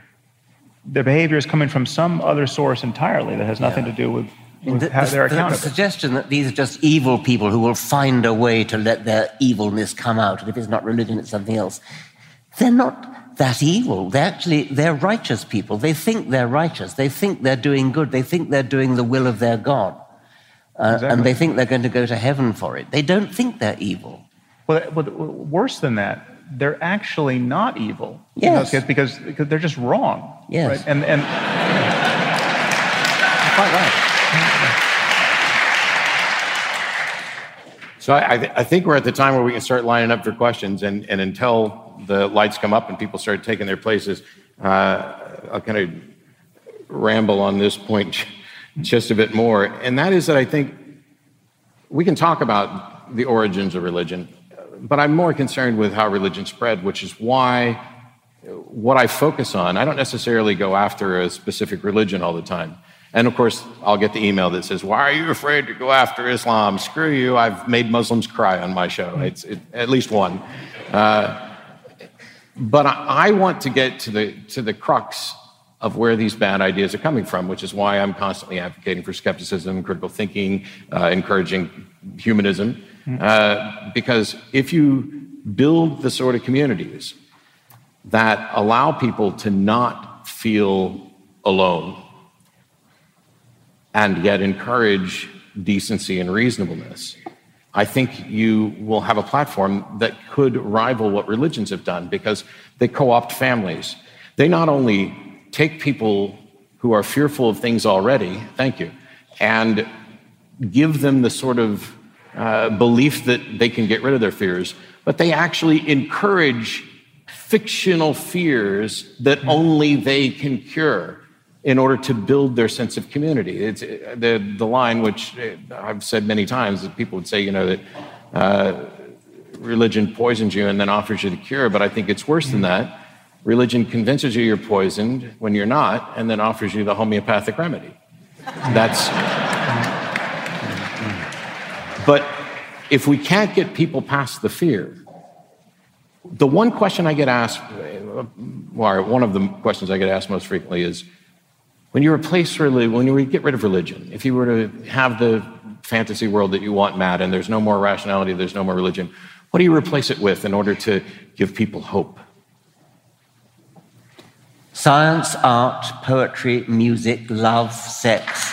the behavior is coming from some other source entirely that has nothing to do with, with The, how the- they're the- the suggestion that these are just evil people who will find a way to let their evilness come out, and if it's not religion, it's something else. They're not that evil. They're actually they're righteous people. They think they're righteous. They think they're doing good. They think they're doing the will of their God, uh, Exactly. and they think they're going to go to heaven for it. They don't think they're evil. Well, well, worse than that, they're actually not evil. Yes. those cases because, because they're just wrong. Yes. Right? And, and Quite right. So I, I, th- I think we're at the time where we can start lining up for questions, and, and until the lights come up and people start taking their places, uh, I'll kind of ramble on this point just a bit more. And that is that I think we can talk about the origins of religion, but I'm more concerned with how religion spread, which is why what I focus on, I don't necessarily go after a specific religion all the time. And of course, I'll get the email that says, Why are you afraid to go after Islam? Screw you. I've made Muslims cry on my show. It's it, at least one. Uh, but I, I want to get to the, to the crux of where these bad ideas are coming from, which is why I'm constantly advocating for skepticism, critical thinking, uh, encouraging humanism. Uh, because if you build the sort of communities that allow people to not feel alone and yet encourage decency and reasonableness, I think you will have a platform that could rival what religions have done because they co opt families. They not only take people who are fearful of things already, thank you, and give them the sort of uh, belief that they can get rid of their fears, but they actually encourage fictional fears that only they can cure in order to build their sense of community. It's uh, the, the line which uh, I've said many times that people would say, you know, that uh, religion poisons you and then offers you the cure, but I think it's worse than that. Religion convinces you you're poisoned when you're not, and then offers you the homeopathic remedy. That's. But if we can't get people past the fear, the one question I get asked, one of the questions I get asked most frequently is when you replace religion, when you get rid of religion, if you were to have the fantasy world that you want, Matt, and there's no more rationality, there's no more religion, what do you replace it with in order to give people hope? Science, art, poetry, music, love, sex.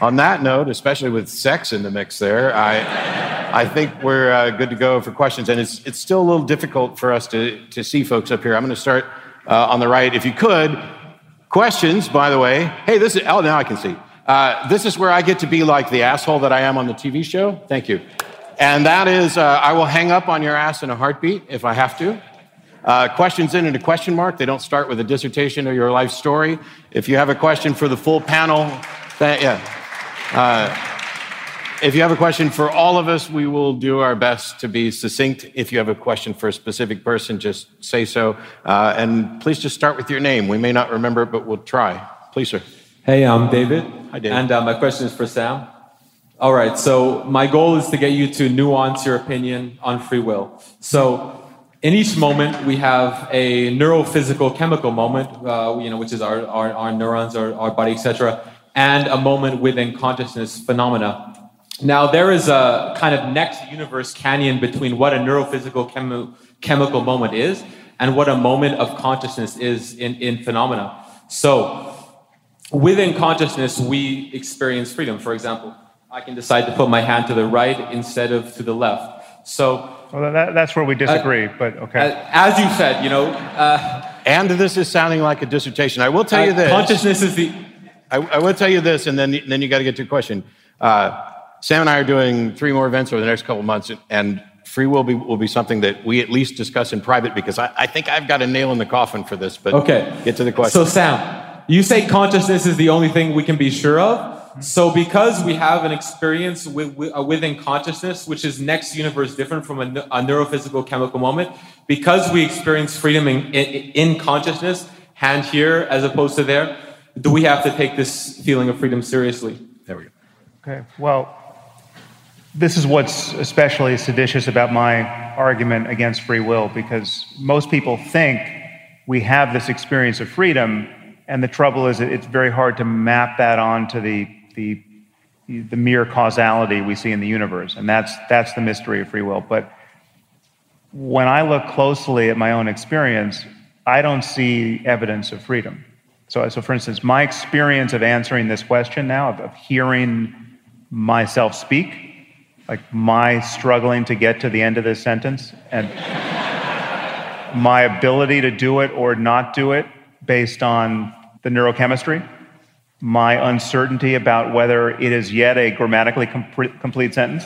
On that note, especially with sex in the mix there, I, I think we're uh, good to go for questions. And it's, it's still a little difficult for us to, to see folks up here. I'm going to start uh, on the right. If you could, questions, by the way. Hey, this is, oh, now I can see. Uh, this is where I get to be like the asshole that I am on the TV show. Thank you. And that is, uh, I will hang up on your ass in a heartbeat if I have to. Uh, questions in and a question mark. They don't start with a dissertation or your life story. If you have a question for the full panel, that, yeah. Uh, if you have a question for all of us, we will do our best to be succinct. If you have a question for a specific person, just say so. Uh, and please just start with your name. We may not remember it, but we'll try. Please, sir. Hey, I'm David. Hi, David. And uh, my question is for Sam. All right, so my goal is to get you to nuance your opinion on free will. So, in each moment, we have a neurophysical chemical moment, uh, you know, which is our, our, our neurons, our, our body, etc., and a moment within consciousness phenomena. Now, there is a kind of next universe canyon between what a neurophysical chemi- chemical moment is and what a moment of consciousness is in, in phenomena. So, within consciousness, we experience freedom. For example, I can decide to put my hand to the right instead of to the left. So, well, that, that's where we disagree, but okay. uh, as you said, you know, uh, And this is sounding like a dissertation. I will tell you uh, this. consciousness is the. I, I will tell you this, and then, then you got to get to your question. Uh, Sam and I are doing three more events over the next couple of months, and free will be, will be something that we at least discuss in private because I, I think I've got a nail in the coffin for this. But Okay. get to the question. So, Sam, you say consciousness is the only thing we can be sure of. So, because we have an experience with, with, uh, within consciousness, which is next universe different from a, a neurophysical chemical moment, because we experience freedom in, in, in consciousness, hand here as opposed to there, do we have to take this feeling of freedom seriously? There we go. Okay, well, this is what's especially seditious about my argument against free will, because most people think we have this experience of freedom, and the trouble is that it's very hard to map that onto the, the, the mere causality we see in the universe, and that's, that's the mystery of free will. But when I look closely at my own experience, I don't see evidence of freedom. So, so for instance, my experience of answering this question now, of, of hearing myself speak, like my struggling to get to the end of this sentence, and my ability to do it or not do it based on the neurochemistry, my uncertainty about whether it is yet a grammatically complete, sentence,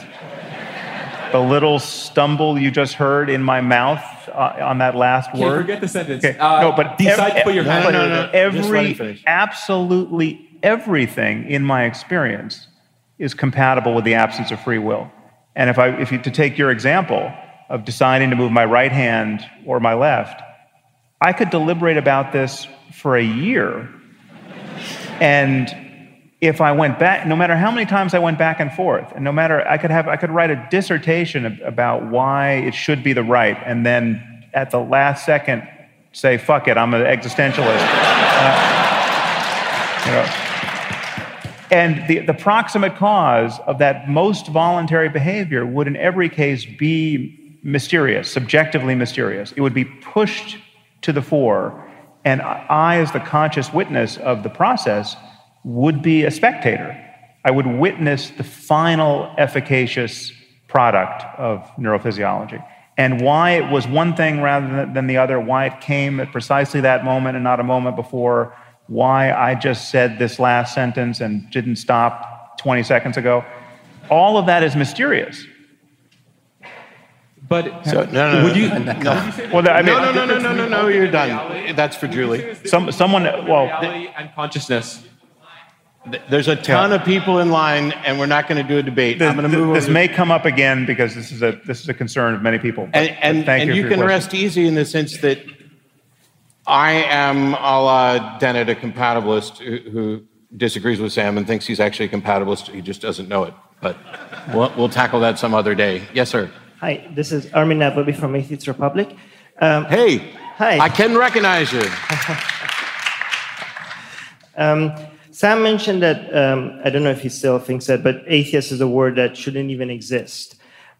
the little stumble you just heard in my mouth on that last Okay, word. forget the sentence. Okay, Uh, no, but decide ev- to put your hand but no, no, no. Just let him Every, absolutely everything in my experience is compatible with the absence of free will. And if I, if you, to take your example of deciding to move my right hand or my left, I could deliberate about this for a year. And if I went back, no matter how many times I went back and forth, and no matter, I could have, I could write a dissertation about why it should be the right, and then at the last second say, fuck it, I'm an existentialist. Uh, you know. And the, the proximate cause of that most voluntary behavior would, in every case, be mysterious, subjectively mysterious. It would be pushed to the fore, and I, as the conscious witness of the process, would be a spectator. I would witness the final efficacious product of neurophysiology. And why it was one thing rather than- than the other, why it came at precisely that moment and not a moment before, why I just said this last sentence and didn't stop 20 seconds ago. All of that is mysterious. But So, no, no, would you? no. Well, I mean, No, no, no, no, no, no, no, you're done. That's for Julie. Some, someone, well, Reality and consciousness. There's a ton of people in line, and we're not going to do a debate. this, I'm going to move this over. may come up again because this is a this is a concern of many people. but- and but and, thank and you, you, can question. rest easy in the sense that I am a la Dennett, a compatibilist who, who disagrees with Sam and thinks he's actually a compatibilist. He just doesn't know it. But we'll, we'll tackle that some other day. Yes, sir. Hi, this is Armin Navabi from Atheist Republic. Um, Hey. Hi. I can recognize you. um, Sam mentioned that, um, I don't know if he still thinks that, but atheist is a word that shouldn't even exist,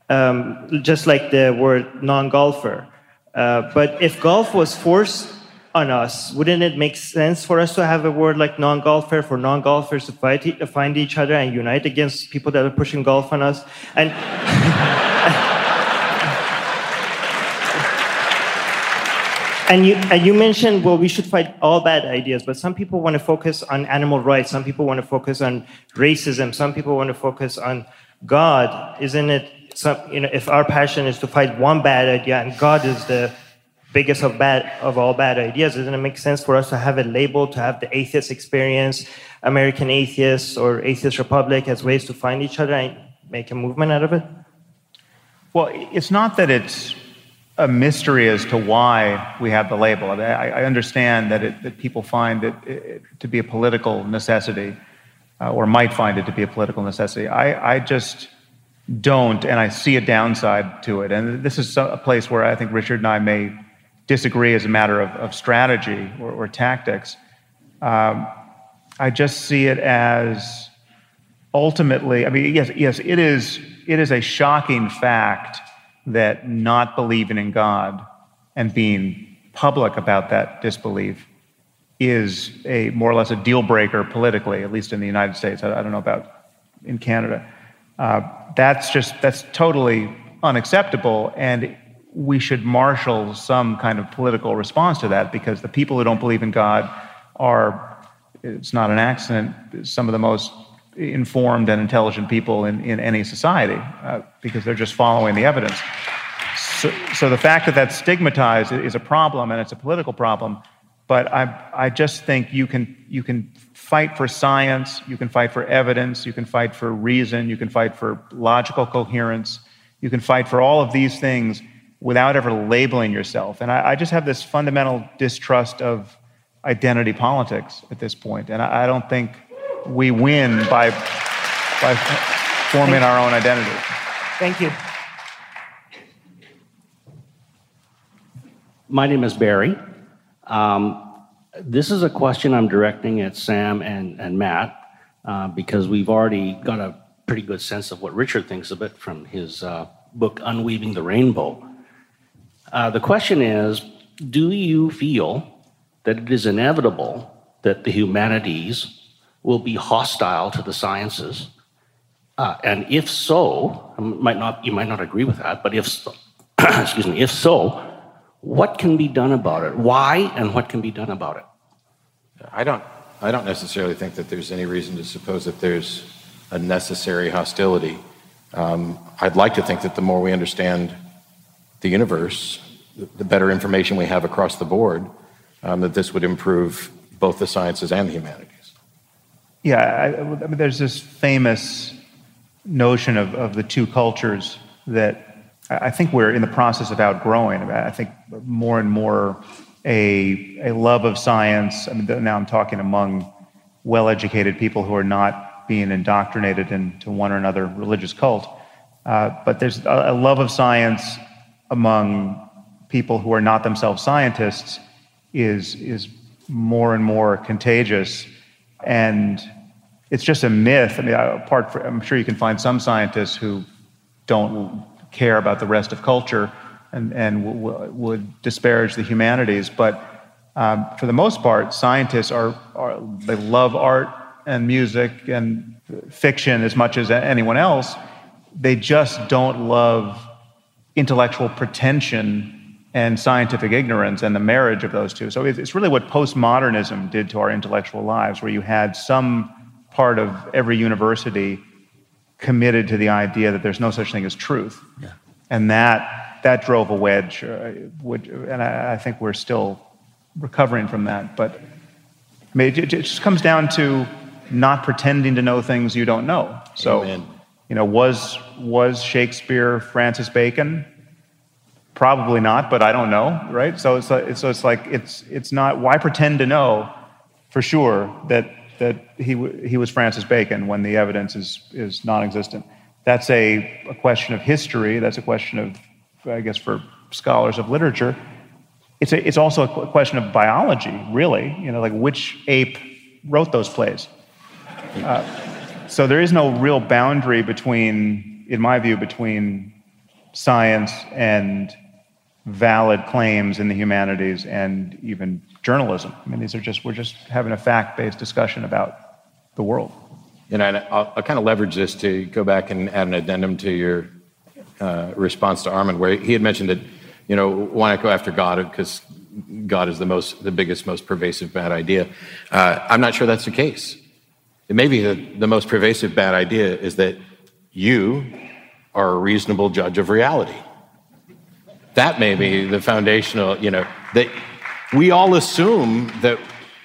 um, just like the word non golfer. Uh, but if golf was forced on us, wouldn't it make sense for us to have a word like non golfer for non golfers to fight, find each other and unite against people that are pushing golf on us? And And you, and you mentioned, well, we should fight all bad ideas, but some people want to focus on animal rights. Some people want to focus on racism. Some people want to focus on God. Isn't it, some, you know, if our passion is to fight one bad idea and God is the biggest of bad of all bad ideas, doesn't it make sense for us to have a label, to have the atheist experience, American atheists or atheist republic as ways to find each other and make a movement out of it? Well, it's not that it's a mystery as to why we have the label. I, mean, I understand that, it, that people find it, it to be a political necessity, uh, or might find it to be a political necessity. I, I just don't, and I see a downside to it. And this is a place where I think Richard and I may disagree as a matter of, of strategy or, or tactics. Um, I just see it as ultimately, I mean, yes, yes, it is, it is a shocking fact that not believing in God and being public about that disbelief is a more or less a deal breaker politically, at least in the United States. I, I don't know about in Canada. Uh, that's just that's totally unacceptable, and we should marshal some kind of political response to that because the people who don't believe in God are it's not an accident some of the most informed and intelligent people in, in any society uh, because they're just following the evidence. So, so the fact that that's stigmatized is a problem and it's a political problem, but I, I just think you can, you can fight for science, you can fight for evidence, you can fight for reason, you can fight for logical coherence, you can fight for all of these things without ever labeling yourself. And I, I just have this fundamental distrust of identity politics at this point. And I, I don't think we win by, by forming our own identity. Thank you. My name is Barry. Um, this is a question I'm directing at Sam and, and Matt uh, because we've already got a pretty good sense of what Richard thinks of it from his uh, book, Unweaving the Rainbow. Uh, the question is Do you feel that it is inevitable that the humanities will be hostile to the sciences? Uh, and if so, might not, you might not agree with that, but if so, excuse me, if so, what can be done about it? Why and what can be done about it? I don't, I don't necessarily think that there's any reason to suppose that there's a necessary hostility. Um, I'd like to think that the more we understand the universe, the better information we have across the board, um, that this would improve both the sciences and the humanities. Yeah, I, I mean, there's this famous notion of, of the two cultures that I think we're in the process of outgrowing. I think more and more a, a love of science. I mean, now I'm talking among well educated people who are not being indoctrinated into one or another religious cult. Uh, but there's a, a love of science among people who are not themselves scientists is, is more and more contagious. And it's just a myth. I mean, apart from, I'm sure you can find some scientists who don't care about the rest of culture and, and w- w- would disparage the humanities. But um, for the most part, scientists are, are, they love art and music and fiction as much as anyone else. They just don't love intellectual pretension and scientific ignorance and the marriage of those two. So it's really what postmodernism did to our intellectual lives, where you had some part of every university committed to the idea that there's no such thing as truth. Yeah. And that, that drove a wedge, uh, would, and I, I, think we're still recovering from that. But I mean, it, it, just comes down to not pretending to know things you don't know. So, Amen. you know, was, was Shakespeare Francis Bacon? Probably not, but I don't know, right? So it's like, so it's like it's it's not why pretend to know for sure that that he, he was Francis Bacon when the evidence is, is non existent. That's a, a question of history. That's a question of, I guess, for scholars of literature. It's, a, it's also a question of biology, really. You know, like which ape wrote those plays? Uh, so there is no real boundary between, in my view, between science and valid claims in the humanities and even journalism. I mean, these are just, we're just having a fact based discussion about the world. And I, I'll, I'll, kind of leverage this to go back and add an addendum to your uh, response to Armin, where he had mentioned that, you know, why not go after God because God is the most, the biggest, most pervasive bad idea. Uh, I'm not sure that's the case. It may be the, the most pervasive bad idea is that you are a reasonable judge of reality. That may be the foundational, you know, that we all assume that,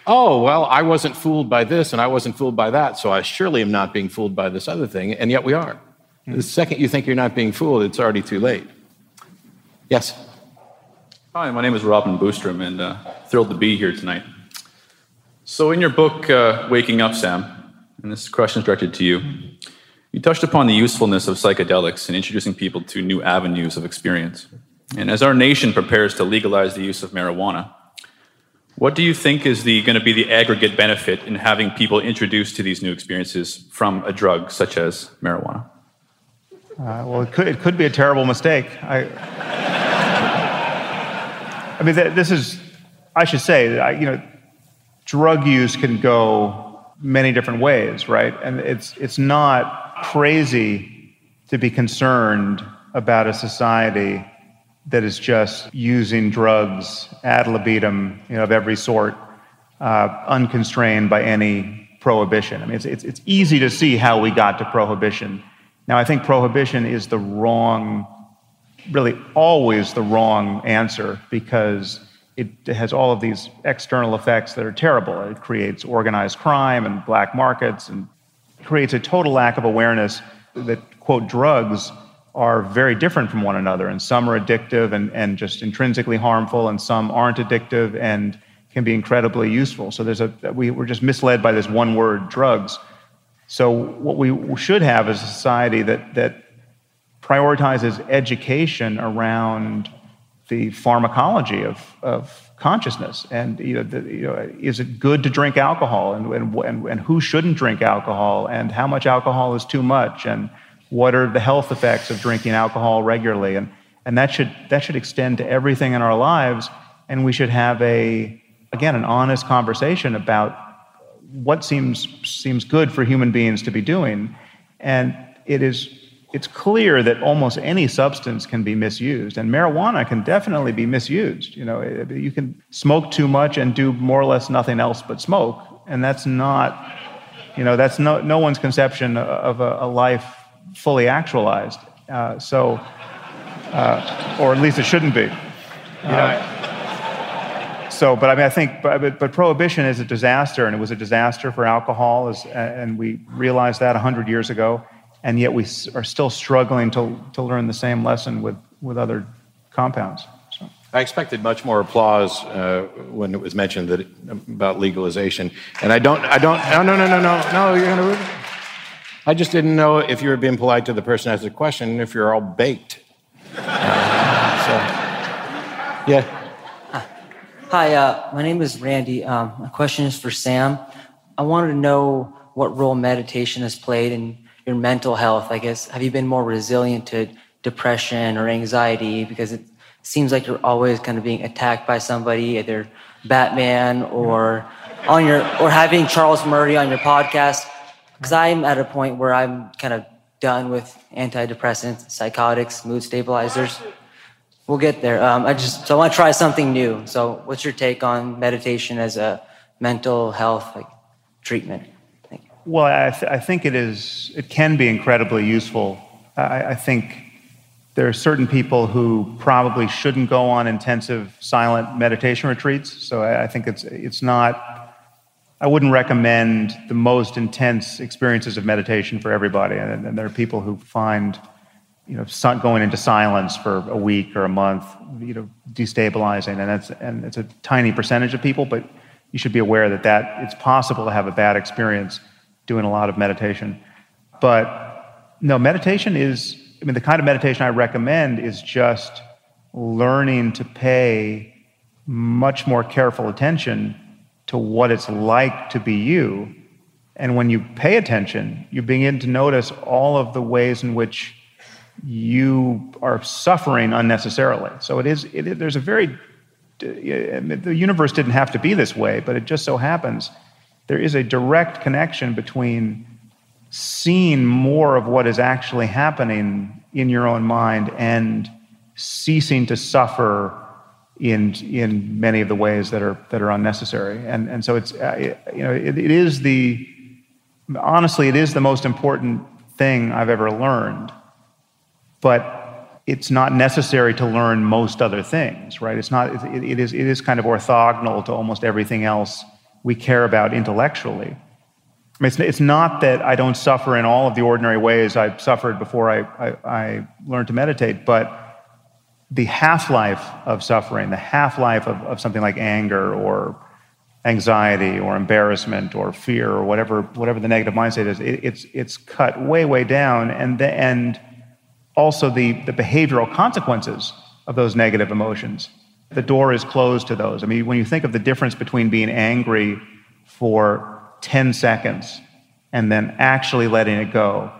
oh, well, I wasn't fooled by this and I wasn't fooled by that, so I surely am not being fooled by this other thing, and yet we are. The second you think you're not being fooled, it's already too late. Yes? Hi, my name is Robin Boostrom, and uh, thrilled to be here tonight. So, in your book, uh, Waking Up, Sam, and this question is directed to you, you touched upon the usefulness of psychedelics in introducing people to new avenues of experience. And as our nation prepares to legalize the use of marijuana, what do you think is going to be the aggregate benefit in having people introduced to these new experiences from a drug such as marijuana? Uh, well, it could, it could be a terrible mistake. I, I mean, this is, I should say, you know, drug use can go many different ways, right? And it's, it's not crazy to be concerned about a society that is just using drugs ad libitum, you know, of every sort, uh, unconstrained by any prohibition. I mean, it's, it's, it's easy to see how we got to prohibition. Now, I think prohibition is the wrong, really always the wrong answer because it has all of these external effects that are terrible. It creates organized crime and black markets and creates a total lack of awareness that, quote, drugs are very different from one another. And some are addictive and, and just intrinsically harmful, and some aren't addictive and can be incredibly useful. So there's a, we, we're just misled by this one word, drugs. So what we should have is a society that, that prioritizes education around the pharmacology of, of consciousness. And you know, the, you know, is it good to drink alcohol? And, and, and, who shouldn't drink alcohol? And how much alcohol is too much? And what are the health effects of drinking alcohol regularly? And, and that, should, that should extend to everything in our lives. And we should have a, again, an honest conversation about what seems, seems good for human beings to be doing. And it is it's clear that almost any substance can be misused, and marijuana can definitely be misused. You know, you can smoke too much and do more or less nothing else but smoke, and that's not, you know, that's no, no one's conception of a, a life fully actualized. Uh, so, uh, or at least it shouldn't be. Uh, so, but I mean, I think, but, but, prohibition is a disaster, and it was a disaster for alcohol, as, and we realized that 100 years ago and yet we are still struggling to, to learn the same lesson with, with other compounds. So. I expected much more applause uh, when it was mentioned that about legalization, and I don't, I don't, no, no, no, no, no, no, you're gonna. I just didn't know if you were being polite to the person asked the question, if you're all baked. So, yeah. Hi, uh, my name is Randy. Um, my question is for Sam. I wanted to know what role meditation has played in your mental health? I guess have you been more resilient to depression or anxiety because it seems like you're always kind of being attacked by somebody, either Batman or on your or having Charles Murray on your podcast? Because I'm at a point where I'm kind of done with antidepressants, psychotics, mood stabilizers. We'll get there. Um, I just so I want to try something new. So, what's your take on meditation as a mental health like treatment? Well, I, th- I, think it is. It can be incredibly useful. I, I, think there are certain people who probably shouldn't go on intensive silent meditation retreats. So I, I think it's it's not. I wouldn't recommend the most intense experiences of meditation for everybody. And, and there are people who find, you know, going into silence for a week or a month, you know, destabilizing. And that's and it's a tiny percentage of people, but you should be aware that that it's possible to have a bad experience doing a lot of meditation. But no, meditation is, I mean, the kind of meditation I recommend is just learning to pay much more careful attention to what it's like to be you. And when you pay attention, you begin to notice all of the ways in which you are suffering unnecessarily. So it is, it, there's a very, the universe didn't have to be this way, but it just so happens there is a direct connection between seeing more of what is actually happening in your own mind and ceasing to suffer in in many of the ways that are that are unnecessary. And and so it's uh, you know it, it is the honestly it is the most important thing I've ever learned. But it's not necessary to learn most other things right? It's not it, it is it is kind of orthogonal to almost everything else we care about intellectually. I mean, it's, it's not that I don't suffer in all of the ordinary ways I suffered before I, I, I learned to meditate, but the half life of suffering, the half life of, of something like anger or anxiety or embarrassment or fear or whatever, whatever the negative mindset is, it, it's, it's cut way, way down. And, the, and also the, the behavioral consequences of those negative emotions the door is closed to those. I mean, when you think of the difference between being angry for 10 seconds and then actually letting it go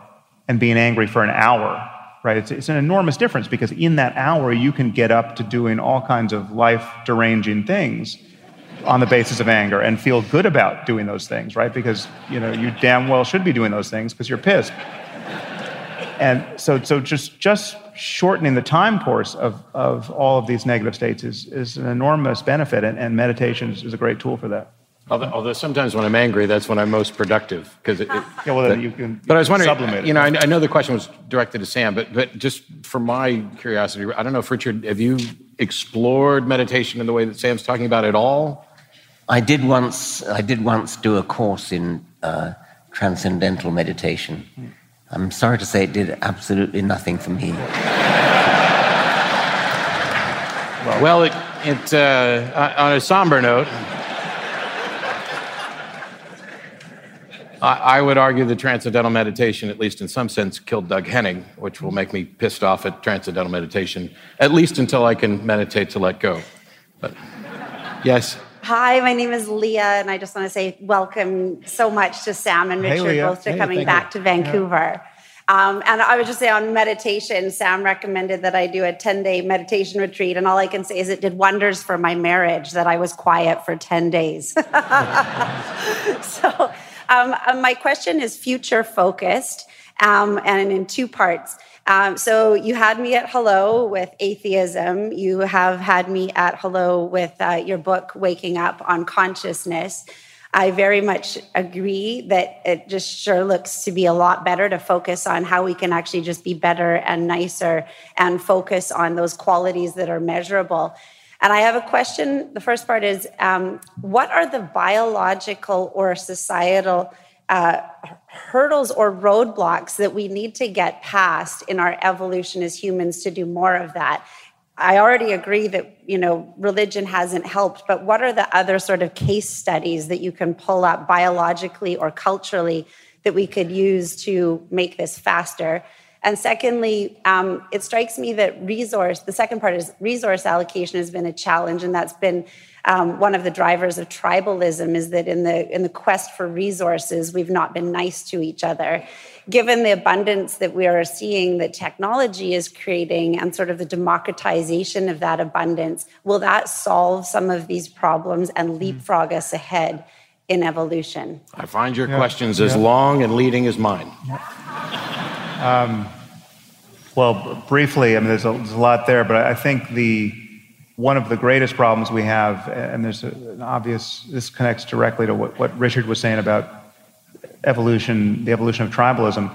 and being angry for an hour, right? It's, it's an enormous difference because in that hour, you can get up to doing all kinds of life deranging things on the basis of anger and feel good about doing those things, right? Because, you know, you damn well should be doing those things because you're pissed. And so, so just, just shortening the time course of, of all of these negative states is, is an enormous benefit, and, and meditation is, is a great tool for that. Although, although, sometimes when I'm angry, that's when I'm most productive because it, it, yeah, well, then you can. But I was wondering, you know, I, I, know the question was directed to Sam, but but just for my curiosity, I don't know if Richard, have you explored meditation in the way that Sam's talking about at all? I did once. I did once do a course in uh, transcendental meditation. I'm sorry to say it did absolutely nothing for me. Well, it, it uh, on a somber note, I, I would argue that transcendental meditation, at least in some sense, killed Doug Henning, which will make me pissed off at transcendental meditation, at least until I can meditate to let go. But yes. Hi, my name is Leah, and I just want to say welcome so much to Sam and Richard, Leah. both to Hey, coming back you. to Vancouver. Um, and I would just say on meditation, Sam recommended that I do a 10 day meditation retreat. And all I can say is it did wonders for my marriage that I was quiet for 10 days. so, um, uh, my question is future focused um, and in two parts. Um, so, you had me at hello with atheism. You have had me at hello with uh, your book, Waking Up on Consciousness. I very much agree that it just sure looks to be a lot better to focus on how we can actually just be better and nicer and focus on those qualities that are measurable. And I have a question. The first part is um, what are the biological or societal uh, hurdles or roadblocks that we need to get past in our evolution as humans to do more of that? I already agree that you know religion hasn't helped, but what are the other sort of case studies that you can pull up biologically or culturally that we could use to make this faster? And secondly, um, it strikes me that resource, the second part is resource allocation has been a challenge, and that's been um, one of the drivers of tribalism is that in the in the quest for resources, we've not been nice to each other. Given the abundance that we are seeing that technology is creating and sort of the democratization of that abundance, will that solve some of these problems and leapfrog us ahead in evolution? I find your questions as long and leading as mine. Um, well, briefly, I mean, there's a, there's a lot there, but I think the one of the greatest problems we have, and there's an obvious, this connects directly to what, what Richard was saying about evolution, the evolution of tribalism.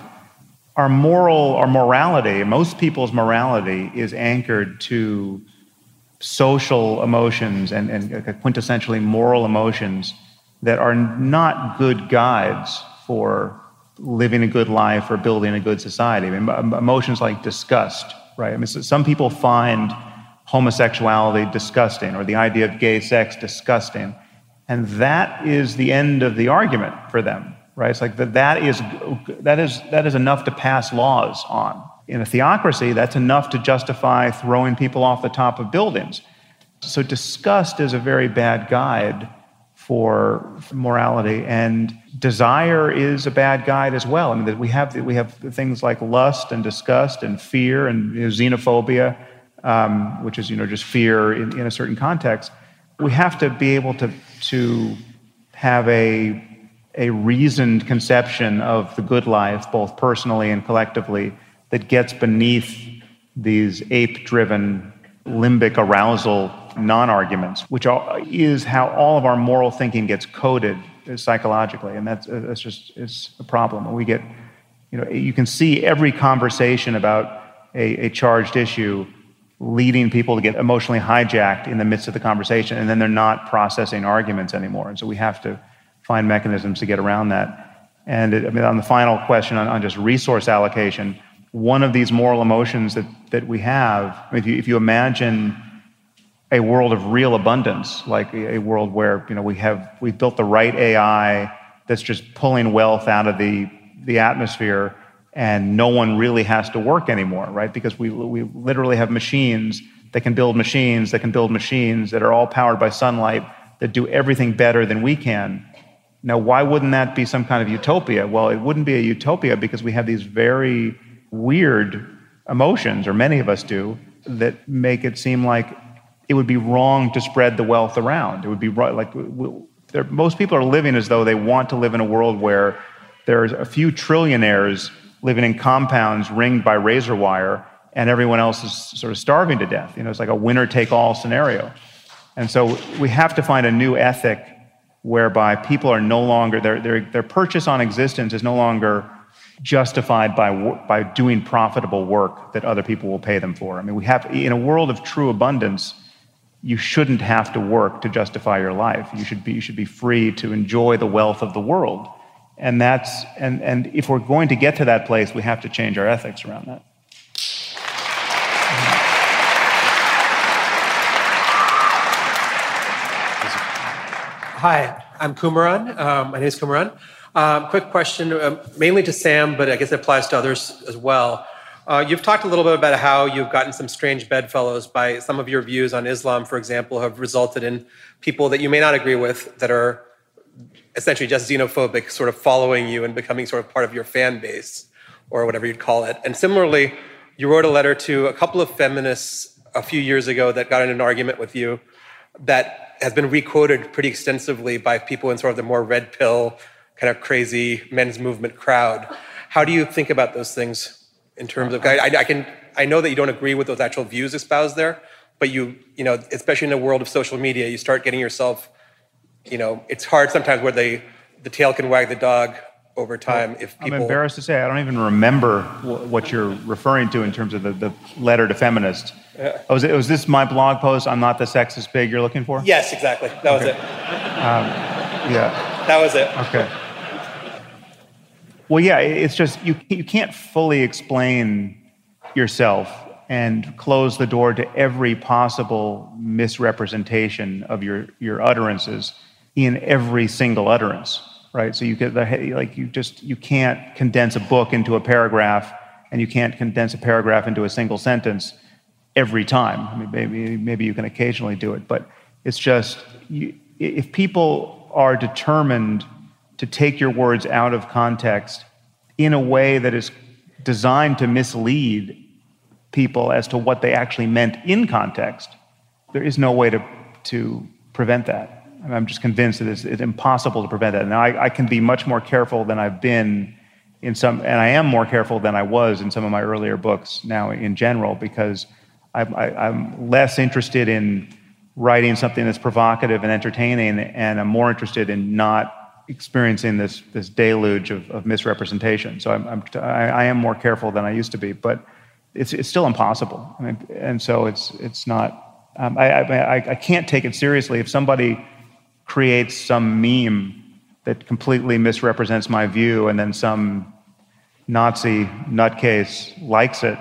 Our moral, our morality, most people's morality is anchored to social emotions and, and quintessentially moral emotions that are not good guides for living a good life or building a good society. I mean, emotions like disgust, right? I mean, so some people find homosexuality disgusting or the idea of gay sex disgusting. And that is the end of the argument for them, right? It's like that, that, is, that, is, that is enough to pass laws on. In a theocracy, that's enough to justify throwing people off the top of buildings. So disgust is a very bad guide for for morality, and desire is a bad guide as well. I mean, we have we have things like lust and disgust and fear and you know, xenophobia, um, which is you know just fear in, in a certain context. We have to be able to to have a a reasoned conception of the good life, both personally and collectively, that gets beneath these ape-driven limbic arousal non-arguments, which is how all of our moral thinking gets coded psychologically, and that's, that's just is a problem. We get, you know, you can see every conversation about a, a charged issue leading people to get emotionally hijacked in the midst of the conversation, and then they're not processing arguments anymore. And so we have to find mechanisms to get around that. And it, I mean, on the final question on, on just resource allocation, one of these moral emotions that, that we have, if you, if you imagine a world of real abundance, like a, world where you know we have we've built the right AI that's just pulling wealth out of the the atmosphere, and no one really has to work anymore, right? Because we we literally have machines that can build machines that can build machines that are all powered by sunlight that do everything better than we can. Now, why wouldn't that be some kind of utopia? Well, it wouldn't be a utopia because we have these very weird emotions, or many of us do, that make it seem like it would be wrong to spread the wealth around. It would be right, like we- there, most people are living as though they want to live in a world where there's a few trillionaires living in compounds ringed by razor wire, and everyone else is sort of starving to death. You know, it's like a winner-take-all scenario. And so we have to find a new ethic whereby people are no longer their their their purchase on existence is no longer justified by, by doing profitable work that other people will pay them for. I mean, we have, in a world of true abundance, you shouldn't have to work to justify your life. You should be, you should be free to enjoy the wealth of the world. And that's, and, and if we're going to get to that place, we have to change our ethics around that. Hi, I'm Kumaran. Um, my name is Kumaran. Um, quick question, um, mainly to Sam, but I guess it applies to others as well. Uh, you've talked a little bit about how you've gotten some strange bedfellows by some of your views on Islam, for example, have resulted in people that you may not agree with that are essentially just xenophobic, sort of following you and becoming sort of part of your fan base or whatever you'd call it. And similarly, you wrote a letter to a couple of feminists a few years ago that got in an argument with you that has been requoted pretty extensively by people in sort of the more red pill, kind of crazy men's movement crowd. How do you think about those things in terms of? I, I can I know that you don't agree with those actual views espoused there, but you you know especially in the world of social media, you start getting yourself, you know, it's hard sometimes where they the tail can wag the dog over time if people. I'm embarrassed to say I don't even remember what you're referring to in terms of the, the letter to feminists. Yeah. Oh, was, it, was this my blog post? I'm not the sexist pig you're looking for. Yes, exactly. That was it. Um, yeah. That was it. Okay. Well, yeah, it's just you, you can't fully explain yourself and close the door to every possible misrepresentation of your, your utterances in every single utterance, right? So you get the, like you just you can't condense a book into a paragraph, and you can't condense a paragraph into a single sentence every time. I mean, maybe maybe you can occasionally do it, but it's just you, if people are determined to take your words out of context in a way that is designed to mislead people as to what they actually meant in context, there is no way to, to prevent that. I'm just convinced that it's, it's impossible to prevent that. Now, I, I, can be much more careful than I've been in some, and I am more careful than I was in some of my earlier books now in general, because I'm, I, i am less interested in writing something that's provocative and entertaining, and I'm more interested in not experiencing this, this deluge of, of misrepresentation. So I'm, I'm I, I am more careful than I used to be, but it's, it's still impossible. I mean, and so it's, it's not, um, I, I, I can't take it seriously if somebody creates some meme that completely misrepresents my view and then some Nazi nutcase likes it.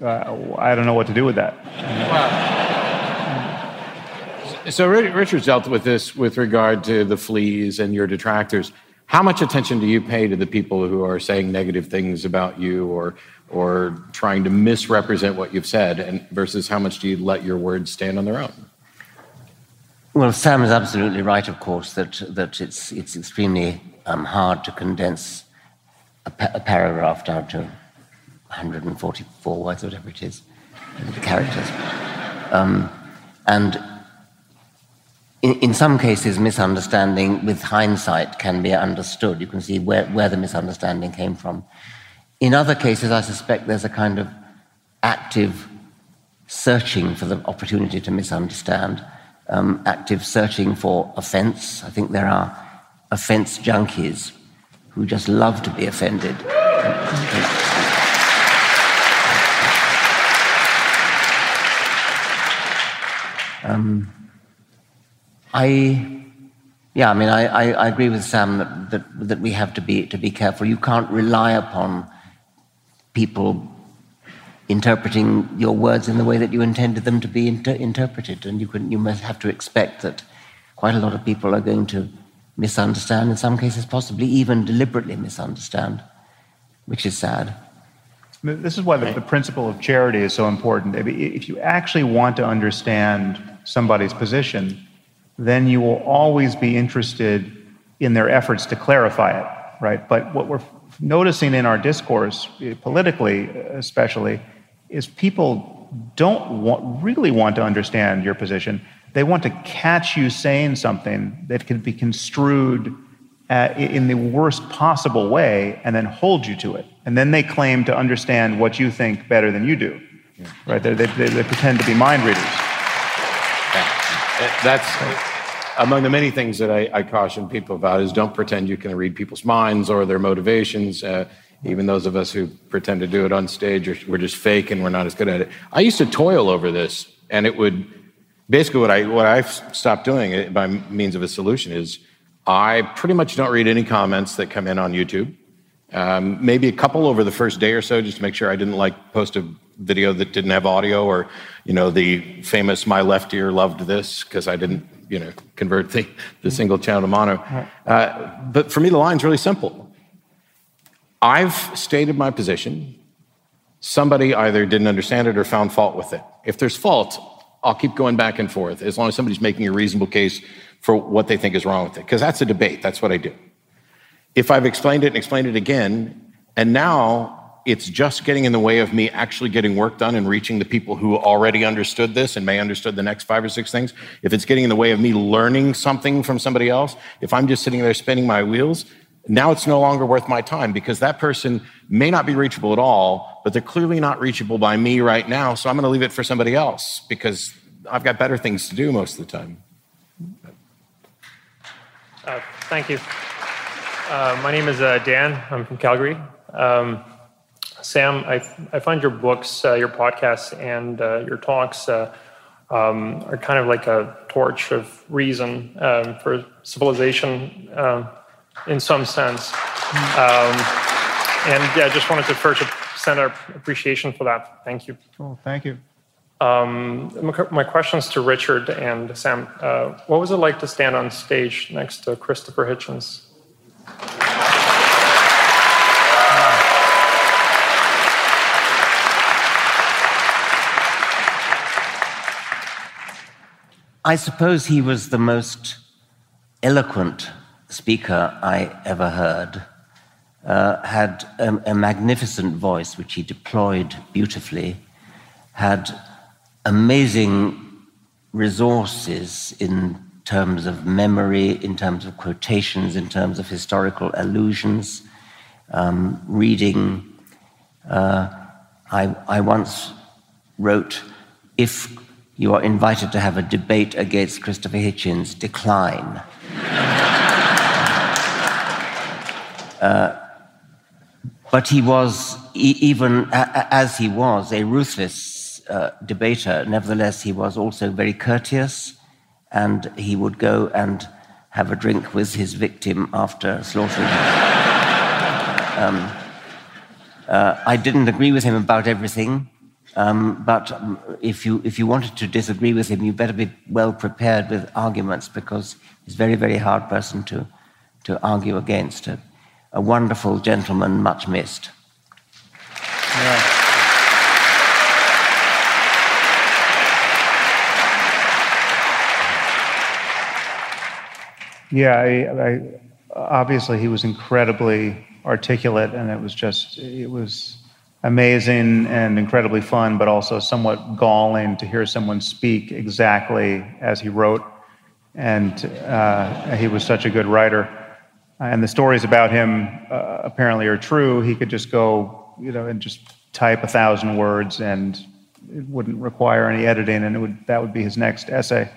Uh, I don't know what to do with that. So Richard's dealt with this with regard to the fleas and your detractors. How much attention do you pay to the people who are saying negative things about you or or trying to misrepresent what you've said, and versus how much do you let your words stand on their own? Well, Sam is absolutely right, of course, that that it's it's extremely um, hard to condense a, pa- a, paragraph down to 144 words, whatever it is, the characters, um, and in, in some cases, misunderstanding with hindsight can be understood. You can see where, where the misunderstanding came from. In other cases, I suspect there's a kind of active searching for the opportunity to misunderstand, um, active searching for offense. I think there are offense junkies who just love to be offended. Um, I, yeah, I mean, I, I, I agree with Sam that, that, that we have to be, to be careful. You can't rely upon people interpreting your words in the way that you intended them to be inter- interpreted. And you, can, you must have to expect that quite a lot of people are going to misunderstand, in some cases, possibly even deliberately misunderstand, which is sad. This is why the, the principle of charity is so important. If you actually want to understand somebody's position, then you will always be interested in their efforts to clarify it, right? But what we're noticing in our discourse, politically especially, is people don't want, really want to understand your position. They want to catch you saying something that can be construed uh, in the worst possible way and then hold you to it. And then they claim to understand what you think better than you do. Yeah. Right? They, they, they, pretend to be mind readers. Yeah. That's among the many things that I, I, caution people about is don't pretend you can read people's minds or their motivations. Uh, even those of us who pretend to do it on stage, are, we're just fake and we're not as good at it. I used to toil over this, and it would basically what I what I've stopped doing by means of a solution is I pretty much don't read any comments that come in on YouTube. Um, maybe a couple over the first day or so, just to make sure I didn't like post a video that didn't have audio, or you know the famous "my left ear loved this" because I didn't you know convert the, the single channel to mono. Uh, but for me, the line's really simple. I've stated my position. Somebody either didn't understand it or found fault with it. If there's fault, I'll keep going back and forth as long as somebody's making a reasonable case for what they think is wrong with it, because that's a debate. That's what I do. If I've explained it and explained it again, and now it's just getting in the way of me actually getting work done and reaching the people who already understood this and may understood the next five or six things, if it's getting in the way of me learning something from somebody else, if I'm just sitting there spinning my wheels, now it's no longer worth my time because that person may not be reachable at all, but they're clearly not reachable by me right now. So I'm going to leave it for somebody else because I've got better things to do most of the time. Uh, thank you. Uh, my name is uh, Dan. I'm from Calgary. Um, Sam, I, I find your books, uh, your podcasts, and uh, your talks uh, um, are kind of like a torch of reason um, for civilization um, in some sense. Um, and yeah, I just wanted to first send our appreciation for that. Thank you. Oh, thank you. Um, my questions to Richard and Sam. Uh, what was it like to stand on stage next to Christopher Hitchens? I suppose he was the most eloquent speaker I ever heard. Uh, had a, a magnificent voice which he deployed beautifully, had amazing resources in terms of memory, in terms of quotations, in terms of historical allusions, um, reading. Uh, I, I once wrote, if you are invited to have a debate against Christopher Hitchens, decline. uh, but he was, even as he was, a ruthless uh, debater. Nevertheless, he was also very courteous, and he would go and have a drink with his victim after slaughtering him. um, uh, I didn't agree with him about everything, um, but if you if you wanted to disagree with him, you better be well prepared with arguments because he's a very very hard person to to argue against. A, a wonderful gentleman, much missed. Yeah. Yeah, I, I, obviously he was incredibly articulate, and it was just it was amazing and incredibly fun, but also somewhat galling to hear someone speak exactly as he wrote. And uh, he was such a good writer. And the stories about him uh, apparently are true. He could just go, you know, and just type a thousand words, and it wouldn't require any editing, and it would that would be his next essay.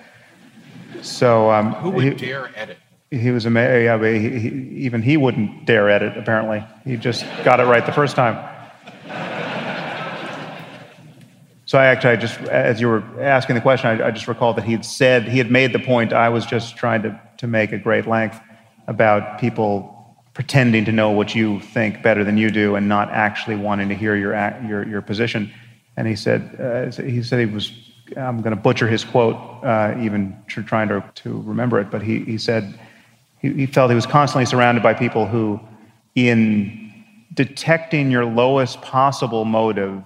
So um, who would he, dare edit? He was amazing. Yeah, he, he, even he wouldn't dare edit. Apparently, he just got it right the first time. So I actually, I just, as you were asking the question, I, I just recalled that he had said, he had made the point I was just trying to, to make at great length about people pretending to know what you think better than you do and not actually wanting to hear your, your, your position. And he said, uh, he said he was, I'm going to butcher his quote, uh, even trying to, to remember it, but he, he said he, he felt he was constantly surrounded by people who, in detecting your lowest possible motive,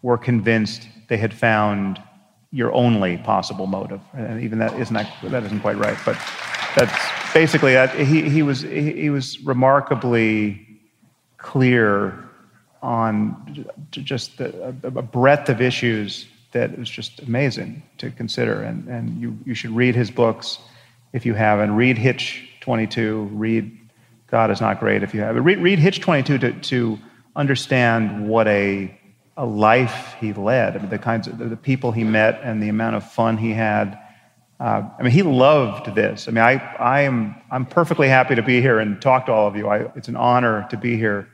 were convinced they had found your only possible motive. And even that isn't that, isn't quite right, but that's basically that. He, he was he was remarkably clear on just the, a, a breadth of issues that was just amazing to consider. And, and you, you should read his books if you haven't. Read Hitch 22. Read God is Not Great if you haven't. Read, read Hitch 22 to, to understand what a a life he led. I mean, the kinds of the, people he met and the amount of fun he had. Uh, I mean, he loved this. I mean, I, I am I'm perfectly happy to be here and talk to all of you. I, it's an honor to be here,